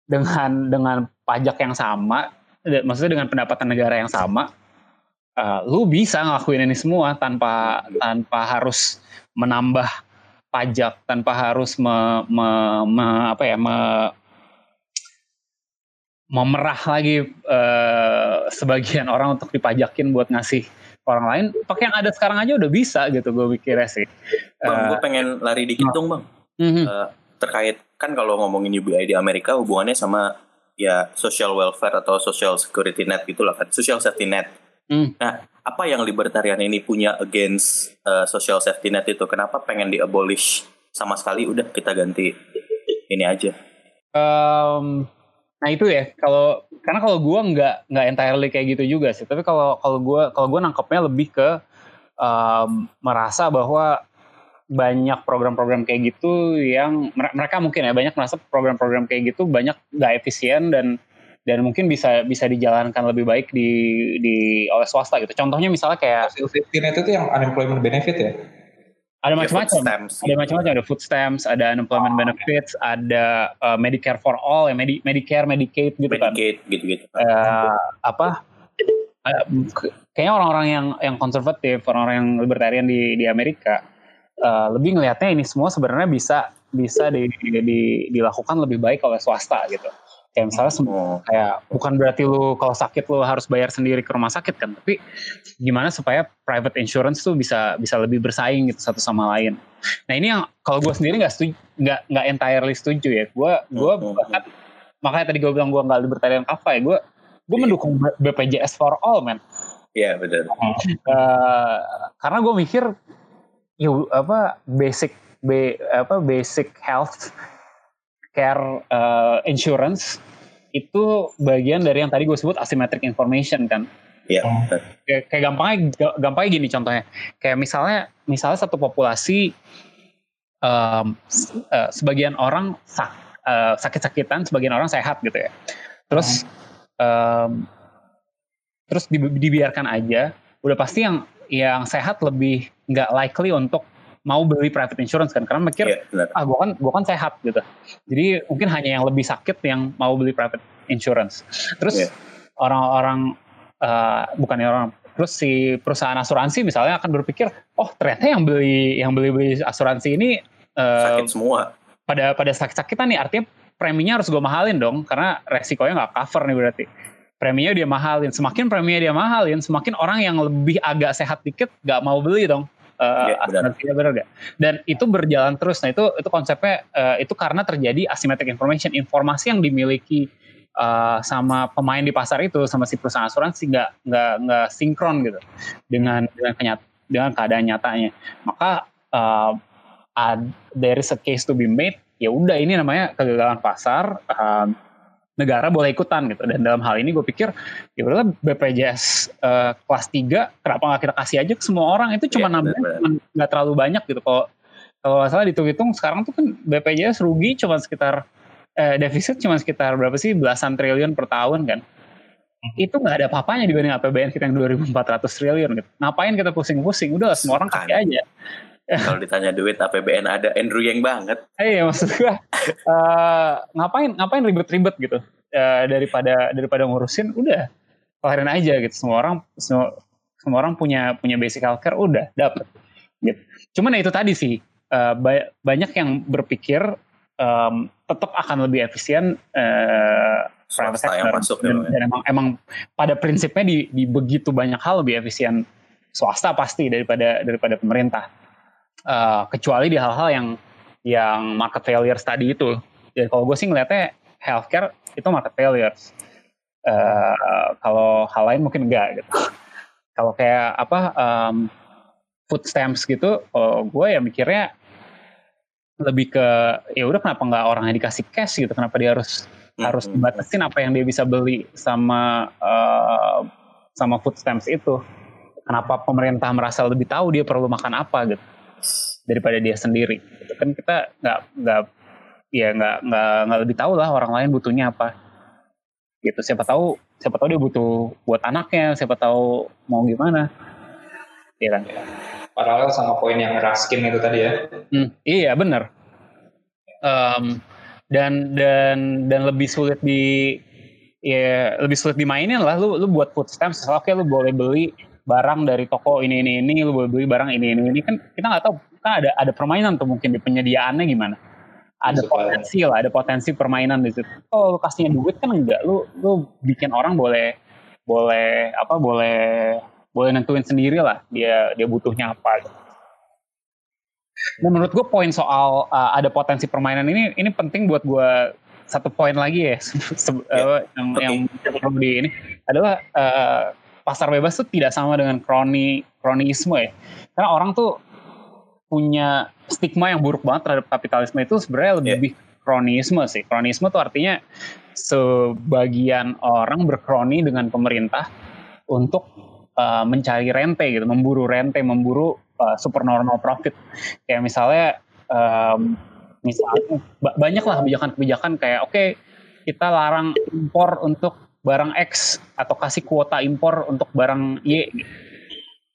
dengan dengan pajak yang sama, maksudnya dengan pendapatan negara yang sama, eh, lu bisa ngelakuin ini semua tanpa tanpa harus menambah pajak, tanpa harus me, me- me- apa ya, me- memerah lagi eh, sebagian orang untuk dipajakin buat ngasih orang lain. Pakai yang ada sekarang aja udah bisa gitu, gue pikirnya sih. Bang, Eh, gue pengen lari dikit dong bang. mhm. Eh, terkait kan kalau ngomongin UBI di Amerika hubungannya sama ya social welfare atau social security net gitulah kan, social safety net. Hmm. Nah, apa yang libertarian ini punya against eh, social safety net itu? Kenapa pengen di abolish sama sekali? Udah kita ganti ini aja. Em, nah itu ya kalau karena kalau gue nggak nggak entirely kayak gitu juga sih tapi kalau kalau gue kalau gue nangkepnya lebih ke em, merasa bahwa banyak program-program kayak gitu yang mere- mereka mungkin ya banyak merasa program-program kayak gitu banyak nggak efisien dan dan mungkin bisa bisa dijalankan lebih baik di di oleh swasta gitu. Contohnya misalnya kayak Social safety net itu yang unemployment benefit ya? ada Ya, macam-macam. ada macam-macam ada food stamps ada unemployment benefits ada uh, Medicare for all ya Medi- Medicare Medicaid gitu kan. Medicaid gitu-gitu. Eh, apa? K- kayaknya orang-orang yang yang konservatif orang-orang yang libertarian di di Amerika eh, lebih ngelihatnya ini semua sebenarnya bisa bisa di, di- dilakukan lebih baik oleh swasta gitu kayak misalnya sem- Oh, kayak bukan berarti lu kalau sakit lu harus bayar sendiri ke rumah sakit kan tapi gimana supaya private insurance tuh bisa bisa lebih bersaing gitu satu sama lain. Nah ini yang kalau gue sendiri nggak setuju nggak nggak entirely setuju ya. Gue gue Hmm, hmm, bahkan makanya tadi gue bilang gue nggak libertarian kafa ya gue gue Iya. mendukung BPJS for all man Iya benar. Eh, karena gue mikir ya apa basic be, apa basic health care uh, insurance itu bagian dari yang tadi gue sebut asymmetric information kan. Iya. Kayak, kayak gampangnya gampangnya gini contohnya. Kayak misalnya misalnya satu populasi um, uh, sebagian orang sak, uh, sakit-sakitan, sebagian orang sehat gitu ya. Terus um, terus dibiarkan aja, udah pasti yang yang sehat lebih nggak likely untuk mau beli private insurance kan karena mikir yeah, ah gue kan gue kan sehat gitu. Jadi mungkin hanya yang lebih sakit yang mau beli private insurance. Terus orang orang-orang uh, bukan orang terus si perusahaan asuransi misalnya akan berpikir oh ternyata yang beli yang beli beli asuransi ini uh, sakit semua. pada pada sakit-sakitan nih artinya preminya harus gue mahalin dong karena resikonya nggak cover nih berarti. Preminya dia mahalin. Semakin preminya dia mahalin semakin orang yang lebih agak sehat dikit nggak mau beli dong uh, ya, benar gak? Dan itu berjalan terus. Nah itu itu konsepnya uh, itu karena terjadi asymmetric information, informasi yang dimiliki uh, sama pemain di pasar itu sama si perusahaan asuransi nggak nggak nggak sinkron gitu dengan dengan kenyat dengan keadaan nyatanya. Maka uh, uh, there is a case to be made. Ya udah ini namanya kegagalan pasar. Uh, negara boleh ikutan gitu dan dalam hal ini gue pikir ya udahlah BPJS uh, eh, kelas 3 kenapa nggak kita kasih aja ke semua orang itu cuma yeah, nambah nggak terlalu banyak gitu kalau kalau salah dihitung-hitung sekarang tuh kan BPJS rugi cuma sekitar eh, defisit cuma sekitar berapa sih belasan triliun per tahun kan hmm. itu nggak ada apa-apanya dibanding APBN kita yang 2.400 triliun gitu. Ngapain kita pusing-pusing? Udah semua orang kasih aja. Kalau ditanya duit APBN ada. Andrew yang banget. Iya maksud gue uh, ngapain ngapain ribet-ribet gitu? Uh, daripada daripada ngurusin udah. Kelarin aja gitu. Semua orang semua semua orang punya punya basic healthcare udah dapet. Gitu. Cuman ya itu tadi sih uh, banyak yang berpikir um, tetap akan lebih efisien uh, private sector yang masuk, dan, ya. dan emang emang pada prinsipnya di, di begitu banyak hal lebih efisien swasta pasti daripada daripada pemerintah uh, kecuali di hal-hal yang yang market failure tadi itu. Dan kalau gue sih ngeliatnya healthcare itu market failures. Uh, kalau hal lain mungkin enggak gitu. kalau kayak apa um, food stamps gitu, uh, gue ya mikirnya lebih ke ya udah kenapa nggak orangnya dikasih cash gitu, kenapa dia harus hmm. harus dibatasin apa yang dia bisa beli sama uh, sama food stamps itu. Kenapa pemerintah merasa lebih tahu dia perlu makan apa gitu daripada dia sendiri. Gitu. Kan kita nggak nggak ya nggak nggak nggak lebih tahu lah orang lain butuhnya apa. Gitu. Siapa tahu siapa tahu dia butuh buat anaknya siapa tahu mau gimana. Ya kan? Paralel sama poin yang Raskin itu tadi ya. Hmm, iya benar. Um, dan dan dan lebih sulit di ya lebih sulit dimainin lah. Lu lu buat food stamps oke lu boleh beli barang dari toko ini ini ini lu boleh beli barang ini ini ini kan kita nggak tahu kan ada ada permainan tuh mungkin di penyediaannya gimana ada Supaya. potensi lah ada potensi permainan di situ oh lu kasihnya duit kan enggak lu lu bikin orang boleh boleh apa boleh boleh nentuin sendiri lah dia dia butuhnya apa gitu. Nah, menurut gue poin soal uh, ada potensi permainan ini ini penting buat gue satu poin lagi ya yeah. yang okay. yang perlu di ini adalah uh, pasar bebas tuh tidak sama dengan kroni kronisme ya. Karena orang tuh punya stigma yang buruk banget terhadap kapitalisme itu sebenarnya lebih yeah. kronisme sih. Kronisme tuh artinya sebagian orang berkroni dengan pemerintah untuk uh, mencari rente gitu, memburu rente, memburu uh, supernormal profit. Kayak misalnya um, misalnya banyak lah kebijakan-kebijakan kayak oke okay, kita larang impor untuk barang X atau kasih kuota impor untuk barang Y.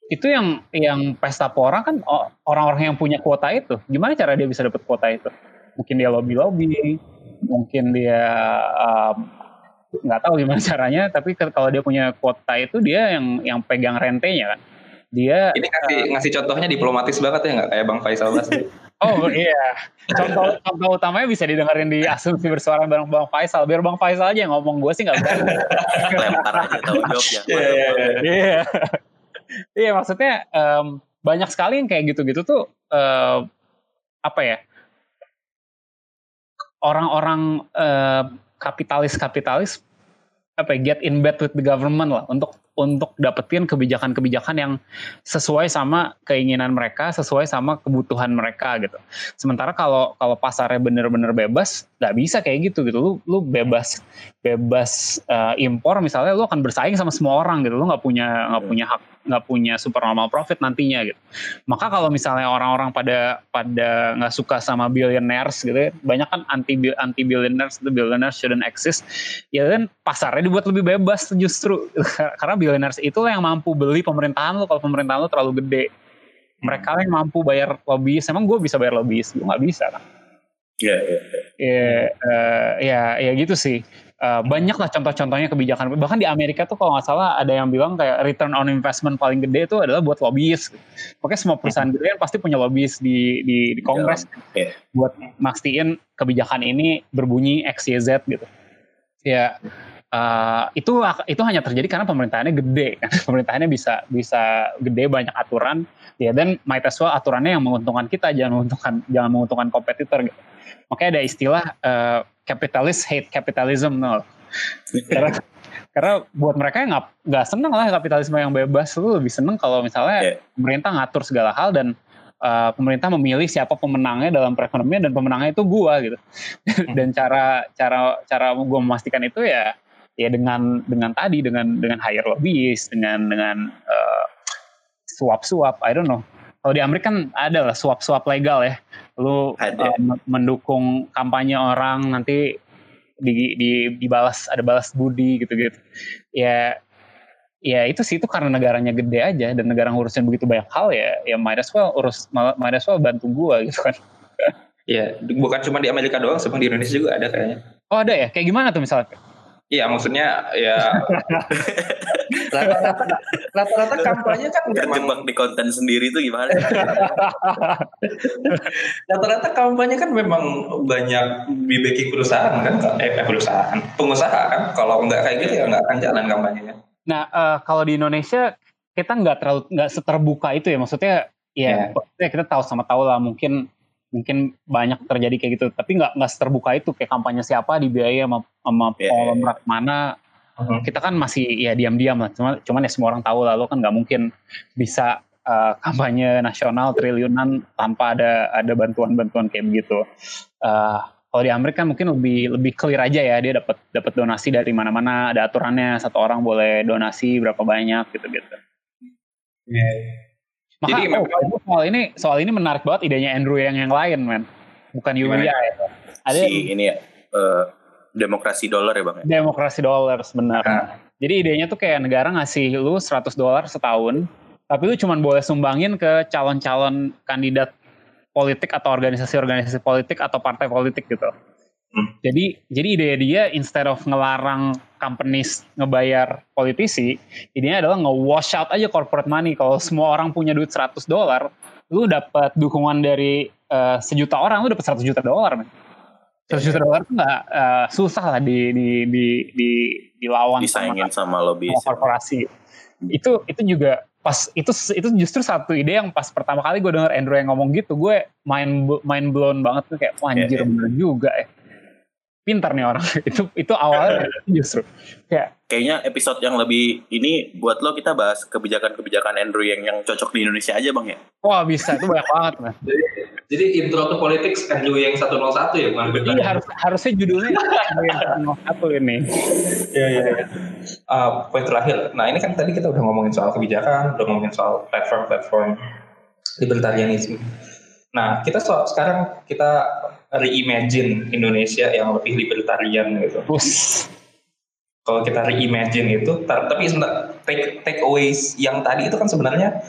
Itu yang yang pesta pora kan orang-orang yang punya kuota itu. Gimana cara dia bisa dapat kuota itu? Mungkin dia lobby lobby mungkin dia nggak um, tahu gimana caranya tapi kalau dia punya kuota itu dia yang yang pegang rentenya kan. Dia ini ngasih uh, ngasih contohnya diplomatis banget ya nggak? Kayak bang Faisal Basri Oh iya, contoh contoh utamanya bisa didengerin di asumsi bersuara bareng Bang Faisal. Biar Bang Faisal aja yang ngomong gue sih nggak berani. Lempar aja tanggung jawab ya. Iya, iya, iya. Maksudnya um, banyak sekali yang kayak gitu-gitu tuh uh, apa ya? Orang-orang uh, kapitalis-kapitalis apa ya, get in bed with the government lah untuk untuk dapetin kebijakan-kebijakan yang sesuai sama keinginan mereka, sesuai sama kebutuhan mereka gitu. Sementara kalau kalau pasarnya bener-bener bebas, nggak bisa kayak gitu gitu. Lu lu bebas bebas uh, impor misalnya lu akan bersaing sama semua orang gitu. Lu nggak punya nggak punya hak nggak punya super normal profit nantinya gitu. Maka kalau misalnya orang-orang pada pada nggak suka sama billionaires gitu, ya, banyak kan anti anti billionaires, the billionaires shouldn't exist. Ya kan pasarnya dibuat lebih bebas justru karena billionaires itu yang mampu beli pemerintahan lo kalau pemerintahan lo terlalu gede. Mereka yang mampu bayar lobbyis. Emang gue bisa bayar lobbyis? Gue nggak bisa kan. Iya, iya. Ya, uh, ya, ya gitu sih uh, banyak lah contoh-contohnya kebijakan. Bahkan di Amerika tuh kalau nggak salah ada yang bilang kayak return on investment paling gede itu adalah buat lobbyis Pokoknya semua perusahaan gede kan pasti punya lobbyis di di, di Kongres. Yeah. buat mastiin kebijakan ini berbunyi X Y Z gitu. Ya Uh, itu itu hanya terjadi karena pemerintahannya gede kan pemerintahannya bisa bisa gede banyak aturan ya dan might as well aturannya yang menguntungkan kita jangan menguntungkan jangan menguntungkan kompetitor gitu makanya ada istilah uh, capitalist hate capitalism no. karena karena buat mereka nggak nggak seneng lah kapitalisme yang bebas lu lebih seneng kalau misalnya yeah. pemerintah ngatur segala hal dan uh, pemerintah memilih siapa pemenangnya dalam perekonomian dan pemenangnya itu gua gitu hmm. dan cara cara cara gua memastikan itu ya ya dengan dengan tadi dengan dengan hire lobbyist dengan dengan uh, suap suap I don't know kalau di Amerika kan ada lah suap-suap legal ya. Lu uh, mendukung kampanye orang nanti di, di dibalas ada balas budi gitu-gitu. Ya ya itu sih itu karena negaranya gede aja dan negara ngurusin begitu banyak hal ya ya might as well urus might as well bantu gua gitu kan. Iya, bukan cuma di Amerika doang, sebenarnya di Indonesia juga ada kayaknya. Oh ada ya? Kayak gimana tuh misalnya? Iya, maksudnya ya rata-rata kampanye kan memang di konten sendiri itu gimana? rata-rata kampanye kan memang banyak di backing perusahaan kan, eh, eh perusahaan, pengusaha kan. Kalau nggak kayak gitu ya nggak akan jalan kampanyenya. Nah, uh, kalau di Indonesia kita nggak terlalu nggak seterbuka itu ya, maksudnya ya, yeah. kita tahu sama tahu lah mungkin mungkin banyak terjadi kayak gitu tapi nggak nggak terbuka itu kayak kampanye siapa dibiayai sama sama yeah, yeah. mana uh-huh. kita kan masih ya diam-diam lah cuma cuman ya semua orang tahu lalu kan nggak mungkin bisa uh, kampanye nasional triliunan tanpa ada ada bantuan-bantuan kayak begitu uh, kalau di Amerika mungkin lebih lebih clear aja ya dia dapat dapat donasi dari mana-mana ada aturannya satu orang boleh donasi berapa banyak gitu gitu yeah. Maka, Jadi oh, memang soal ini soal ini menarik banget idenya Andrew yang yang lain man bukan Yulia ya. Ada si ini ya uh, demokrasi dolar ya bang? Ya? Demokrasi dolar sebenarnya. Nah. Jadi idenya tuh kayak negara ngasih lu 100 dolar setahun, tapi lu cuma boleh sumbangin ke calon-calon kandidat politik atau organisasi-organisasi politik atau partai politik gitu. Hmm. Jadi jadi ide dia instead of ngelarang companies ngebayar politisi, idenya adalah nge-wash out aja corporate money. Kalau semua orang punya duit 100 dolar, lu dapat dukungan dari uh, sejuta orang, lu dapat 100 juta dolar. Man. 100 juta dolar tuh nggak uh, susah lah di di di di dilawan disaingin sama, sama lobby korporasi. Itu itu juga pas itu itu justru satu ide yang pas pertama kali gue denger Andrew yang ngomong gitu, gue main main blown banget tuh kayak wah anjir yeah, yeah. bener juga ya. Pintar nih orang. itu itu awalnya justru kayak kayaknya episode yang lebih ini buat lo kita bahas kebijakan-kebijakan Andrew yang yang cocok di Indonesia aja bang ya. Wah bisa itu banyak banget mas. Jadi, jadi intro to politics Andrew yang 101 ya bukan Iya harus harusnya judulnya yang 101 ini. Iya iya. Ya. Uh, poin terakhir. Nah ini kan tadi kita udah ngomongin soal kebijakan, udah ngomongin soal platform-platform libertarianisme. Nah kita so, sekarang kita reimagine Indonesia yang lebih libertarian gitu. Us kalau kita reimagine itu tapi take take aways yang tadi itu kan sebenarnya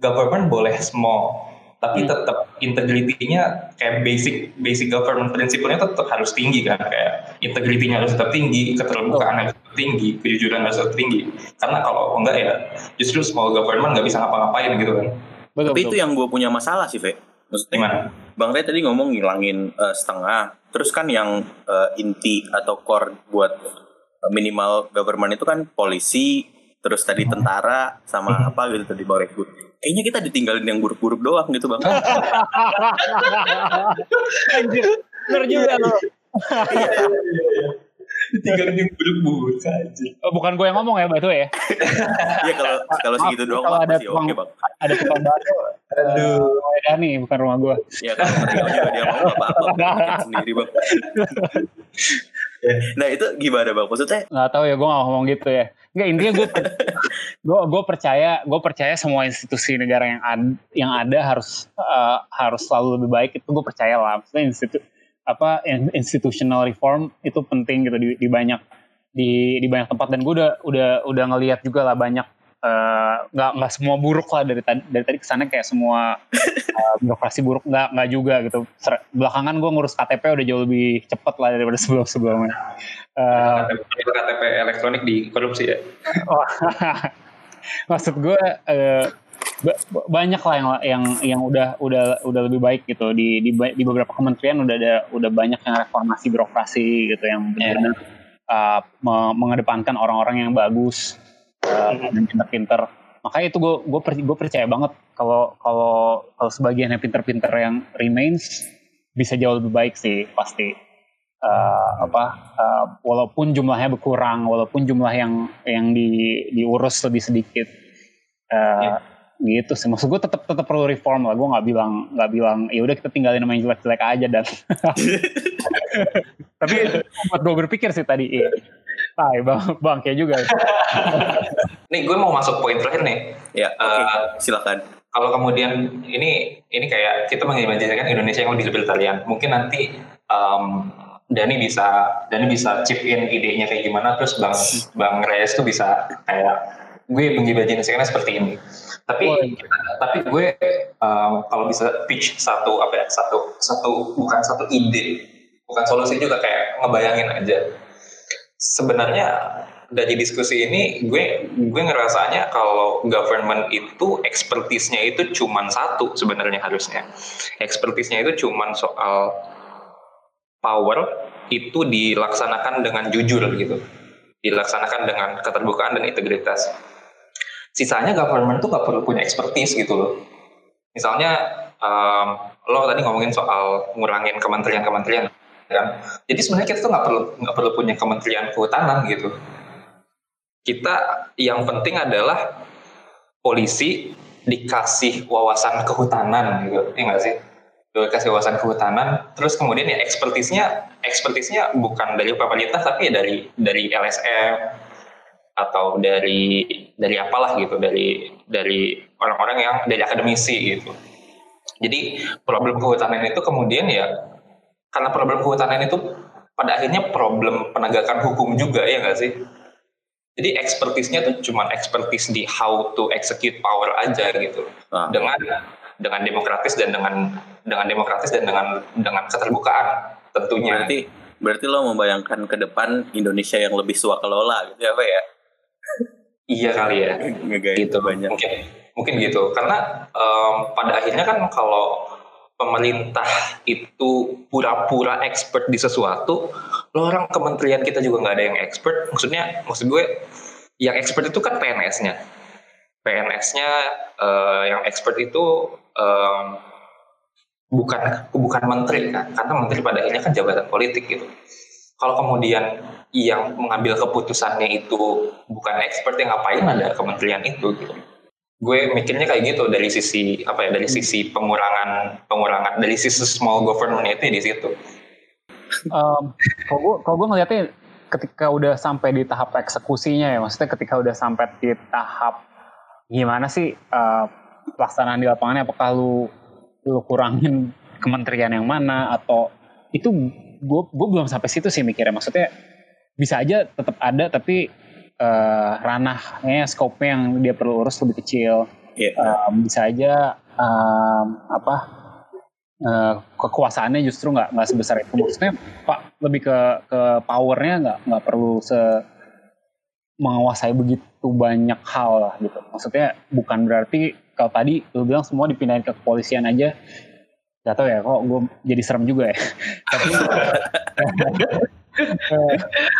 government boleh small tapi hmm. tetap integritinya kayak basic basic government prinsipnya tetap harus tinggi kan kayak integritinya harus tetap tinggi keterbukaan harus tetap tinggi kejujuran harus tetap tinggi karena kalau enggak ya justru small government nggak bisa ngapa-ngapain gitu kan betul, tapi betul. itu yang gue punya masalah sih Fe maksudnya Gimana? Bang Ray tadi ngomong ngilangin uh, setengah terus kan yang uh, inti atau core buat minimal government itu kan polisi, terus tadi tentara sama hmm. apa gitu tadi Bang Rekut. Kayaknya kita ditinggalin yang buruk-buruk doang gitu Bang. Anjir, bener juga loh. Digandeng buruk-buruk aja. Oh, bukan gue yang ngomong ya, Batu ya. Iya kalau kalau segitu doang kalau ada masih tukang- oke bang. Ada tukang Batu. Aduh. Uh, Dani, bukan rumah gue. Ya kan tinggal juga dia mau apa-apa sendiri bang. nah itu gimana bang? Maksudnya nggak tahu ya gue nggak ngomong gitu ya nggak intinya gue gue gue percaya gue percaya semua institusi negara yang ada yang ada harus eh, harus selalu lebih baik itu gue percaya lah maksudnya institu apa in- institutional reform itu penting gitu di, di banyak di di banyak tempat. Dan gue udah udah udah ngelihat juga lah banyak eh, nggak nggak semua buruk lah dari tadi dari tadi kesannya kayak semua eh, birokrasi buruk nggak nggak juga gitu. Ser- belakangan gue ngurus KTP udah jauh lebih cepet lah daripada sebelum sebelumnya KTP, KTP elektronik di korupsi ya. Oh, maksud gue eh, ba- banyak lah yang yang yang udah udah udah lebih baik gitu. Di di, di beberapa kementerian udah ada udah banyak yang reformasi birokrasi gitu yang benar-benar uh, me- mengedepankan orang-orang yang bagus uh, dan pinter-pinter. Makanya itu gue gue gue percaya banget kalau kalau kalau sebagian yang pinter-pinter yang remains bisa jauh lebih baik sih pasti. Eh, apa eh, walaupun jumlahnya berkurang walaupun jumlah yang yang di diurus lebih sedikit Eh, gitu sih maksud gue tetap tetap perlu reform lah gue nggak bilang nggak bilang ya udah kita tinggalin nama yang jelek-jelek aja dan tapi buat gue berpikir sih tadi iya Hai bang bang kayak juga Nih gue mau masuk poin terakhir nih. ya Eh, silakan. Kalau kemudian ini ini kayak kita mengimajinkan Indonesia yang lebih libertarian. Mungkin nanti em, Dani bisa Dani bisa chip in idenya kayak gimana terus Bang Bang Reyes tuh bisa kayak gue mengimajinasikannya seperti ini. Tapi Boleh. tapi gue em, kalau bisa pitch satu apa ya satu satu bukan satu ide bukan solusi juga kayak ngebayangin aja. Sebenarnya dari diskusi ini gue gue ngerasanya kalau government itu ekspertisnya itu cuman satu sebenarnya harusnya ekspertisnya itu cuman soal power itu dilaksanakan dengan jujur gitu dilaksanakan dengan keterbukaan dan integritas sisanya government tuh gak perlu punya ekspertis gitu loh. Misalnya em, lo tadi ngomongin soal ngurangin kementerian-kementerian kan? Jadi sebenarnya kita tuh nggak perlu nggak perlu punya kementerian kehutanan gitu. Kita yang penting adalah polisi dikasih wawasan kehutanan gitu ya nggak sih? Dikasih wawasan kehutanan terus kemudian ya ekspertisnya ekspertisnya bukan dari pemerintah tapi ya dari dari LSM atau dari dari apalah gitu dari dari orang-orang yang dari akademisi gitu. Jadi problem kehutanan itu kemudian ya karena problem kehutanan itu pada akhirnya problem penegakan hukum juga ya nggak sih? Jadi ekspertisnya tuh cuma ekspertis di how to execute power aja gitu. Nah, dengan dengan demokratis dan dengan dengan demokratis dan dengan dengan keterbukaan tentunya. Berarti berarti lo membayangkan ke depan Indonesia yang lebih suakelola gitu ya apa ya? Iya kali ya. Ngegaya gitu. banyak. mungkin mungkin gitu. Karena em, pada akhirnya kan kalau pemerintah itu pura-pura expert di sesuatu lo orang kementerian kita juga nggak ada yang expert. Maksudnya maksud gue yang expert itu kan PNS-nya PNS-nya eh, yang expert itu em, bukan bukan menteri kan. Karena menteri pada akhirnya kan jabatan politik gitu kalau kemudian yang mengambil keputusannya itu bukan expert yang ngapain ada kementerian itu gitu. Gue mikirnya kayak gitu dari sisi apa ya dari sisi pengurangan pengurangan dari sisi small government itu di situ. Em, kalau gue kalau gue ngeliatnya ketika udah sampai di tahap eksekusinya ya maksudnya ketika udah sampai di tahap gimana sih eh, pelaksanaan di lapangannya? Apakah lu lu kurangin kementerian yang mana? Atau itu gue gue belum sampai situ sih mikirnya. Maksudnya bisa aja tetap ada tapi eh, ranahnya skopnya yang dia perlu urus lebih kecil. Iya. Um, bisa aja um, apa uh, kekuasaannya justru nggak nggak sebesar itu. Maksudnya pak lebih ke ke powernya nggak nggak perlu se menguasai begitu banyak hal lah gitu. Maksudnya bukan berarti kalau tadi lu bilang semua dipindahin ke kepolisian aja gak tau ya kok gue jadi serem juga ya. Tapi eh,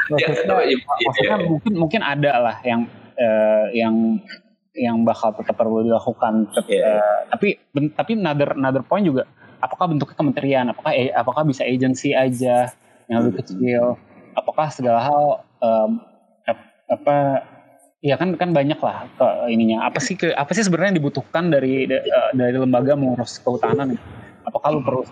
Ya, maksudnya, iya, iya, maksudnya iya. mungkin mungkin ada lah yang eh, yang yang bakal tetap perlu dilakukan Iya. eh, tapi ben- tapi another another point juga apakah bentuknya kementerian? Apakah eh, apakah bisa agency aja yang lebih kecil? Apakah segala hal um, apa ya kan kan banyak lah ke ininya. Apa sih ke apa sih sebenarnya yang dibutuhkan dari uh, dari lembaga mengurus kehutanan apakah lu perlu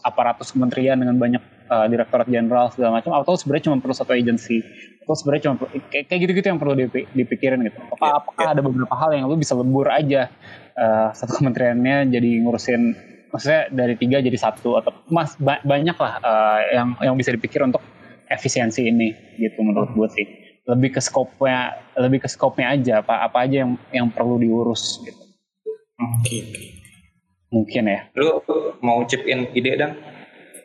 aparatus kementerian dengan banyak uh, direktorat jenderal segala macam atau sebenarnya cuma perlu satu agensi atau sebenarnya cuma kayak, kayak gitu-gitu yang perlu dipikirin gitu apakah, yeah, apakah yeah. ada beberapa hal yang lu bisa lebur aja uh, satu kementeriannya jadi ngurusin maksudnya dari tiga jadi satu atau mas ba banyak lah uh, yang yang bisa dipikir untuk efisiensi ini gitu menurut gue sih lebih ke skopnya lebih ke skopnya aja apa apa aja yang yang perlu diurus gitu. Oke. Okay, okay. Mungkin ya. Lu mau chip in ide dan?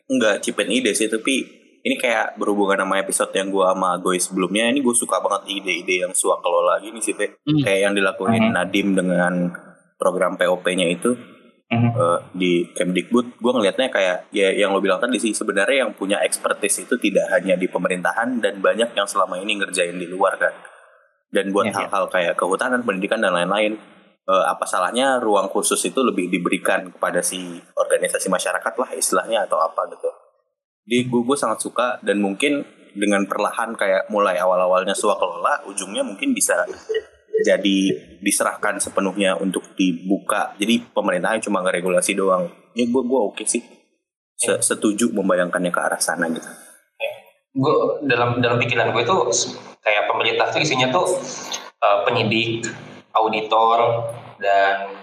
Enggak chip in ide sih tapi ini kayak berhubungan sama episode yang gue sama Goy sebelumnya ini gue suka banget ide-ide yang suak kelola gini sih Pe. Hmm. kayak yang dilakuin hmm. Nadim dengan program POP-nya itu mm-hmm. uh, di Kemdikbud gue ngelihatnya kayak ya yang lo bilang tadi sih sebenarnya yang punya expertise itu tidak hanya di pemerintahan dan banyak yang selama ini ngerjain di luar kan dan buat yeah, hal-hal kayak kehutanan pendidikan dan lain-lain uh, apa salahnya ruang khusus itu lebih diberikan kepada si organisasi masyarakat lah istilahnya atau apa gitu di gue, gue sangat suka dan mungkin dengan perlahan kayak mulai awal-awalnya kelola ujungnya mungkin bisa jadi diserahkan sepenuhnya untuk dibuka. Jadi pemerintahnya cuma ngeregulasi doang. Ya gue gue oke sih. Setuju membayangkannya ke arah sana gitu. Gue dalam dalam pikiran gue itu kayak pemerintah tuh isinya tuh uh, penyidik, auditor dan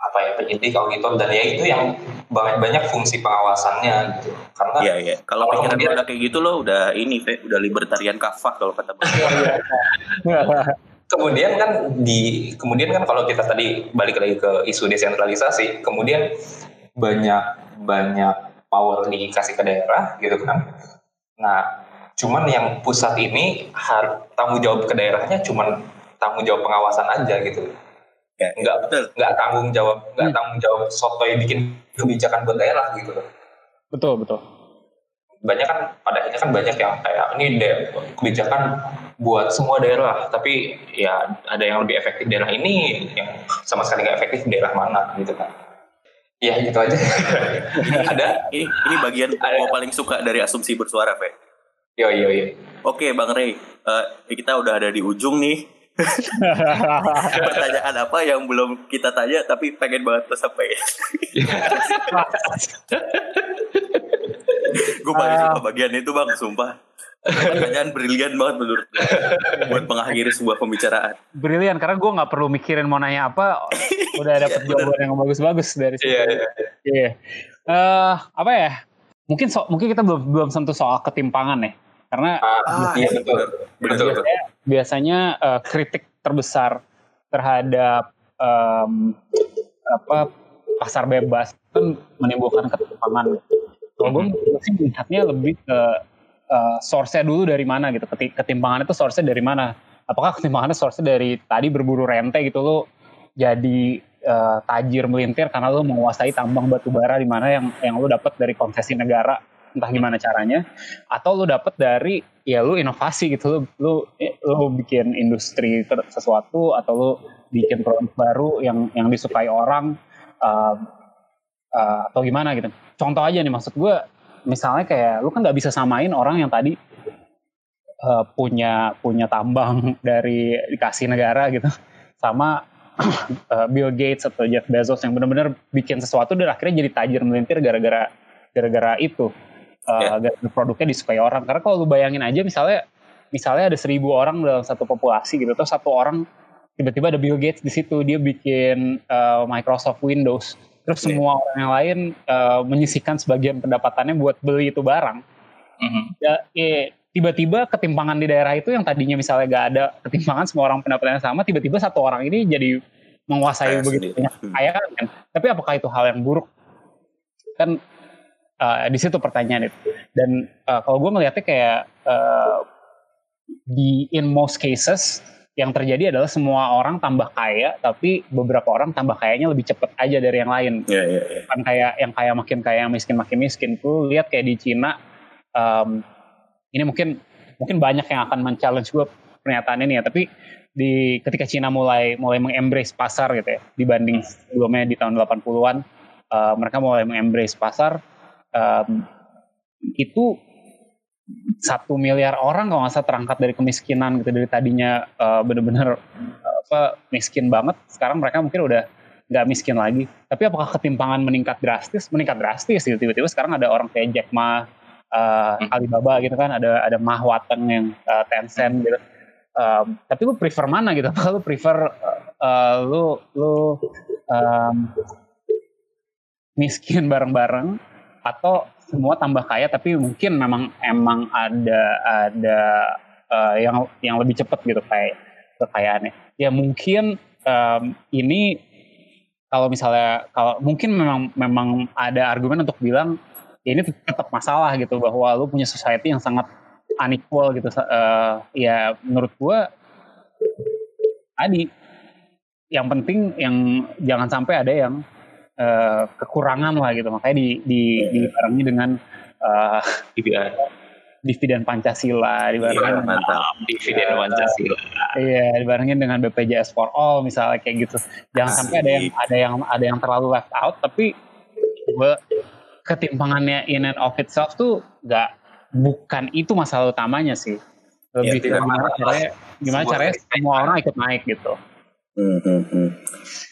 apa ya penyidik, auditor dan ya itu yang banyak banyak fungsi pengawasannya gitu. Karena Iya iya. Kalau pikiran dia udah kayak gitu loh udah ini udah libertarian kafah kalau kata kemudian kan di kemudian kan kalau kita tadi balik lagi ke isu desentralisasi kemudian banyak banyak power dikasih ke daerah gitu kan nah cuman yang pusat ini harus tanggung jawab ke daerahnya cuman tanggung jawab pengawasan aja gitu ya, nggak betul. nggak tanggung jawab nggak hmm. tanggung jawab soto yang bikin kebijakan buat daerah gitu betul betul. Banyak kan pada akhirnya kan banyak yang kayak ini kebijakan buat semua daerah tapi ya ada yang lebih efektif daerah ini yang sama sekali nggak efektif daerah mana gitu kan. Ya gitu aja. Ada? ini ini bagian ada. paling suka dari asumsi bersuara Fe. Yo yo yo. Oke bang Rey. Uh, kita udah ada di ujung nih pertanyaan apa yang belum kita tanya tapi pengen banget lo sampaikan gue paling suka bagian itu bang sumpah Pertanyaan brilian banget menurut gue buat mengakhiri sebuah pembicaraan. Brilian karena gue nggak perlu mikirin mau nanya apa, udah dapet iya, jawaban yang bagus-bagus dari situ. Iya. Iya. iya. Uh, apa ya? Mungkin so, mungkin kita belum belum sentuh soal ketimpangan ya, karena ah, iya, betul. Betul, biasanya, biasanya uh, kritik terbesar terhadap um, apa pasar bebas kan menimbulkan ketimpangan. Kalau gue sih melihatnya lebih ke uh, source-nya dulu dari mana gitu. Ketimpangan itu source-nya dari mana? Apakah ketimpangannya source-nya dari tadi berburu rente gitu lo jadi uh, tajir melintir karena lo menguasai tambang batu bara di mana yang yang lo dapat dari konsesi negara entah gimana caranya atau lo dapat dari ya lo inovasi gitu lo lo lo bikin industri sesuatu atau lo bikin produk baru yang yang disukai orang uh, uh, atau gimana gitu. Contoh aja nih maksud gue misalnya kayak lu kan nggak bisa samain orang yang tadi uh, punya punya tambang dari dikasih negara gitu sama Bill Gates atau Jeff Bezos yang benar-benar bikin sesuatu dan akhirnya jadi tajir melintir gara-gara gara-gara itu uh, yeah. produknya disukai orang karena kalau lu bayangin aja misalnya misalnya ada seribu orang dalam satu populasi gitu terus satu orang tiba-tiba ada Bill Gates di situ dia bikin uh, Microsoft Windows terus yeah. semua orang yang lain uh, menyisihkan sebagian pendapatannya buat beli itu barang mm-hmm. ya eh, tiba-tiba ketimpangan di daerah itu yang tadinya misalnya gak ada ketimpangan semua orang pendapatannya sama tiba-tiba satu orang ini jadi menguasai Kaya begitu banyak hmm. kan tapi apakah itu hal yang buruk kan uh, di situ pertanyaan itu. Dan uh, kalau gue ngelihatnya kayak uh, di in most cases yang terjadi adalah semua orang tambah kaya tapi beberapa orang tambah kayanya lebih cepet aja dari yang lain. Yeah, yeah, yeah. kan kayak yang kaya makin kaya yang miskin makin miskin. Tuh lihat kayak di Cina um, ini mungkin mungkin banyak yang akan men-challenge gue pernyataan ini ya. Tapi di ketika Cina mulai mulai mengembrace pasar gitu ya dibanding sebelumnya di tahun 80-an uh, mereka mulai mengembrace pasar um, itu satu miliar orang kalau nggak salah terangkat dari kemiskinan gitu dari tadinya uh, bener-bener uh, apa miskin banget. Sekarang mereka mungkin udah nggak miskin lagi. Tapi apakah ketimpangan meningkat drastis? Meningkat drastis gitu. Tiba-tiba sekarang ada orang kayak Jack Ma uh, Alibaba gitu kan. Ada ada Ma Wateng yang uh, Tencent gitu. Um, tapi lu prefer mana gitu? Apa lu prefer uh, lu lu um, miskin bareng-bareng atau semua tambah kaya tapi mungkin memang emang ada ada uh, yang yang lebih cepat gitu kayak kekayaannya. Ya mungkin um, ini kalau misalnya kalau mungkin memang memang ada argumen untuk bilang ya ini tetap masalah gitu bahwa lu punya society yang sangat unequal gitu uh, ya menurut gua tadi yang penting yang jangan sampai ada yang uh, kekurangan lah gitu. Makanya di di dibarengi dengan uh, dividen. Pancasila dibarengin iya, mantap. dividen Pancasila. Iya dibarengin dengan BPJS for all misalnya kayak gitu. Jangan sampai ada yang ada yang ada yang terlalu left out tapi gue ketimpangannya in and of itself tuh gak bukan itu masalah utamanya sih. Lebih ya, gimana caranya gimana caranya semua orang ikut naik gitu Hmm, hmm, hmm.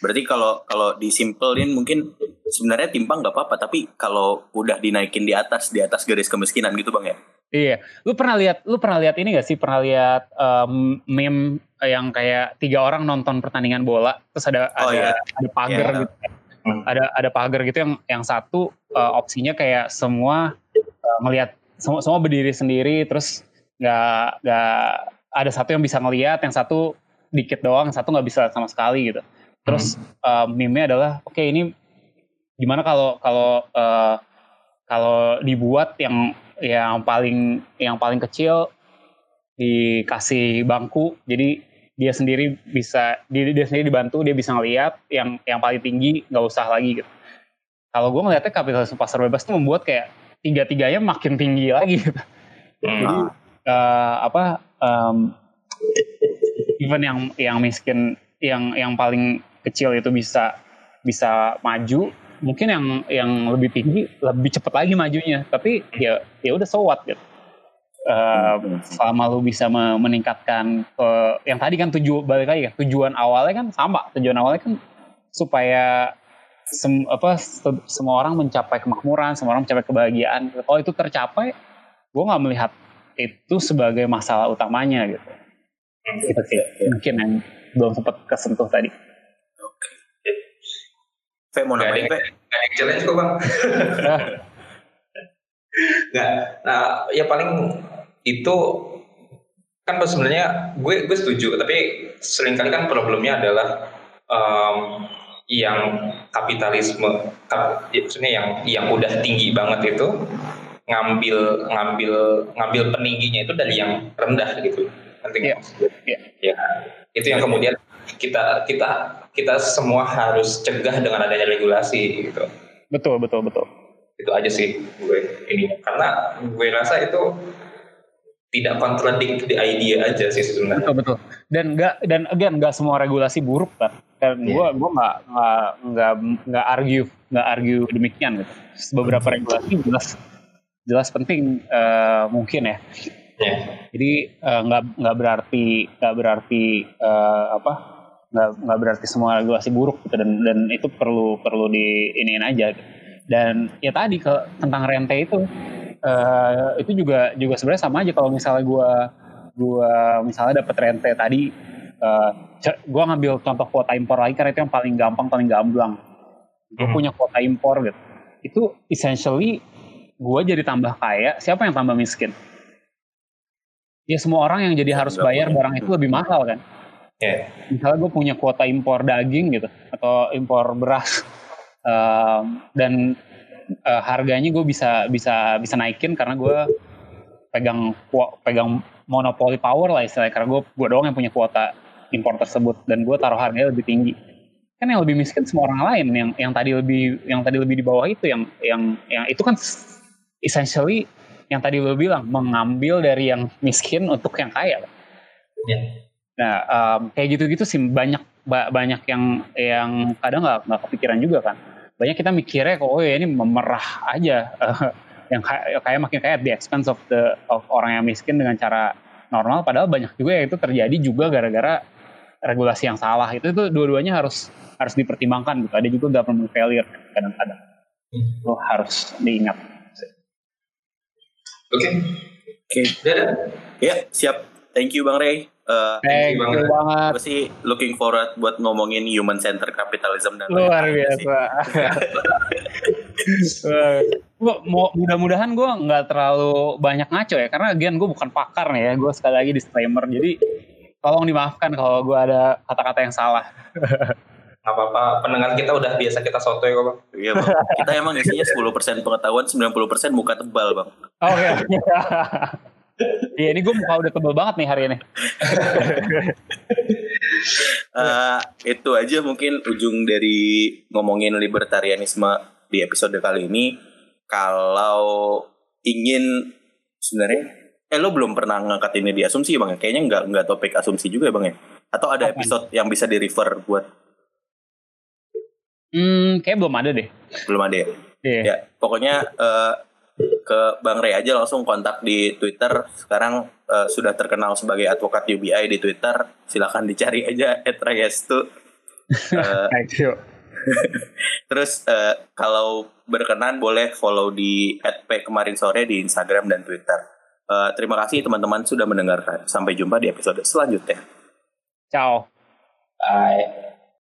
Berarti kalau kalau disimpelin mungkin sebenarnya timpang nggak apa-apa, tapi kalau udah dinaikin di atas di atas garis kemiskinan gitu bang ya? Iya, lu pernah lihat lu pernah lihat ini gak sih? Pernah lihat um, meme yang kayak tiga orang nonton pertandingan bola, terus ada oh, ada iya. ada pagar yeah. gitu, hmm. ada ada pagar gitu yang yang satu uh, opsinya kayak semua uh, ngelihat semua semua berdiri sendiri, terus nggak nggak ada satu yang bisa ngelihat, yang satu dikit doang satu nggak bisa sama sekali gitu terus hmm. uh, meme adalah oke okay, ini gimana kalau kalau uh, kalau dibuat yang yang paling yang paling kecil dikasih bangku jadi dia sendiri bisa dia, dia sendiri dibantu dia bisa ngeliat yang yang paling tinggi nggak usah lagi gitu kalau gue ngeliatnya kapitalisme pasar bebas itu membuat kayak tiga tiganya makin tinggi lagi gitu. Hmm. jadi uh, apa um, even yang yang miskin yang yang paling kecil itu bisa bisa maju mungkin yang yang lebih tinggi lebih cepat lagi majunya. Tapi ya ya udah so what gitu. Uh, selama lu bisa meningkatkan uh, yang tadi kan tujuan balik lagi kan tujuan awalnya kan sama. Tujuan awalnya kan supaya sem, apa semua orang mencapai kemakmuran semua orang mencapai kebahagiaan. Kalau itu tercapai gue nggak melihat itu sebagai masalah utamanya gitu itu sih. Mungkin yang belum sempat kesentuh tadi. Oke. Okay. mau nambahin Fe? Gak ada challenge kok bang. Nggak, nah ya paling itu kan sebenarnya gue gue setuju tapi sering kali kan problemnya adalah um, yang kapitalisme kap, ya, maksudnya yang yang udah tinggi banget itu ngambil ngambil ngambil peningginya itu dari yang rendah gitu penting ya. ya. ya itu yang kemudian kita kita kita semua harus cegah dengan adanya regulasi gitu. Betul betul betul. Itu aja sih gue ini. Karena gue rasa itu tidak kontradik di idea aja sih sebenarnya. Betul betul. Dan enggak dan again enggak semua regulasi buruk kan dan yeah. gue gue nggak nggak nggak argue nggak argue demikian gitu. Beberapa regulasi jelas jelas penting uh, mungkin ya Yeah. Jadi eh, nggak uh, nggak berarti nggak berarti uh, apa nggak nggak berarti semua regulasi buruk gitu dan dan itu perlu perlu di iniin aja gitu. dan ya tadi ke tentang rente itu uh, itu juga juga sebenarnya sama aja kalau misalnya gue gue misalnya dapat rente tadi uh, gue ngambil contoh kuota impor lagi karena itu yang paling gampang paling gamblang gue hmm. punya kuota impor gitu itu essentially gue jadi tambah kaya siapa yang tambah miskin ya semua orang yang jadi harus bayar barang itu lebih mahal kan. Yeah. Misalnya gue punya kuota impor daging gitu atau impor beras um, dan uh, harganya gue bisa bisa bisa naikin karena gue pegang pegang monopoli power lah istilahnya karena gue gue doang yang punya kuota impor tersebut dan gue taruh harganya lebih tinggi kan yang lebih miskin semua orang lain yang yang tadi lebih yang tadi lebih di bawah itu yang yang yang itu kan essentially yang tadi lo bilang mengambil dari yang miskin untuk yang kaya. Yeah. Nah, um, kayak gitu-gitu sih banyak banyak yang yang kadang nggak nggak kepikiran juga kan. Banyak kita mikirnya kok oh ya ini memerah aja. Uh, yang kayak, kayak makin at the expense of the of orang yang miskin dengan cara normal. Padahal banyak juga ya itu terjadi juga gara-gara regulasi yang salah. Itu itu dua-duanya harus harus dipertimbangkan gitu. Ada juga government failure kadang-kadang. Lo harus diingat Oke. Okay. Oke. Okay. Ya, siap. Thank you Bang Ray. Uh, Thank you banget. banget. Gue sih looking forward buat ngomongin human center capitalism dan luar biasa. mau mudah-mudahan gue nggak terlalu banyak ngaco ya karena again gue bukan pakar nih ya gue sekali lagi disclaimer jadi tolong dimaafkan kalau gue ada kata-kata yang salah. apa-apa pendengar kita udah biasa kita soto ya bang iya bang kita emang isinya 10% pengetahuan 90% muka tebal bang oke okay. Iya ini gue muka udah tebal banget nih hari ini. uh, itu aja mungkin ujung dari ngomongin libertarianisme di episode kali ini. Kalau ingin sebenarnya, eh lo belum pernah ngangkat ini di asumsi bang ya? Kayaknya nggak nggak topik asumsi juga ya bang ya? Atau ada episode yang bisa di refer buat Hmm, kayak belum ada deh. Belum ada ya? Yeah. Ya, pokoknya uh, ke Bang Ray aja langsung kontak di Twitter. Sekarang uh, sudah terkenal sebagai advokat UBI di Twitter. Silahkan dicari aja @rayestu. Uh, Thank you. Terus uh, kalau berkenan boleh follow di @p kemarin sore di Instagram dan Twitter. Uh, terima kasih teman-teman sudah mendengarkan. Sampai jumpa di episode selanjutnya. Ciao. Bye.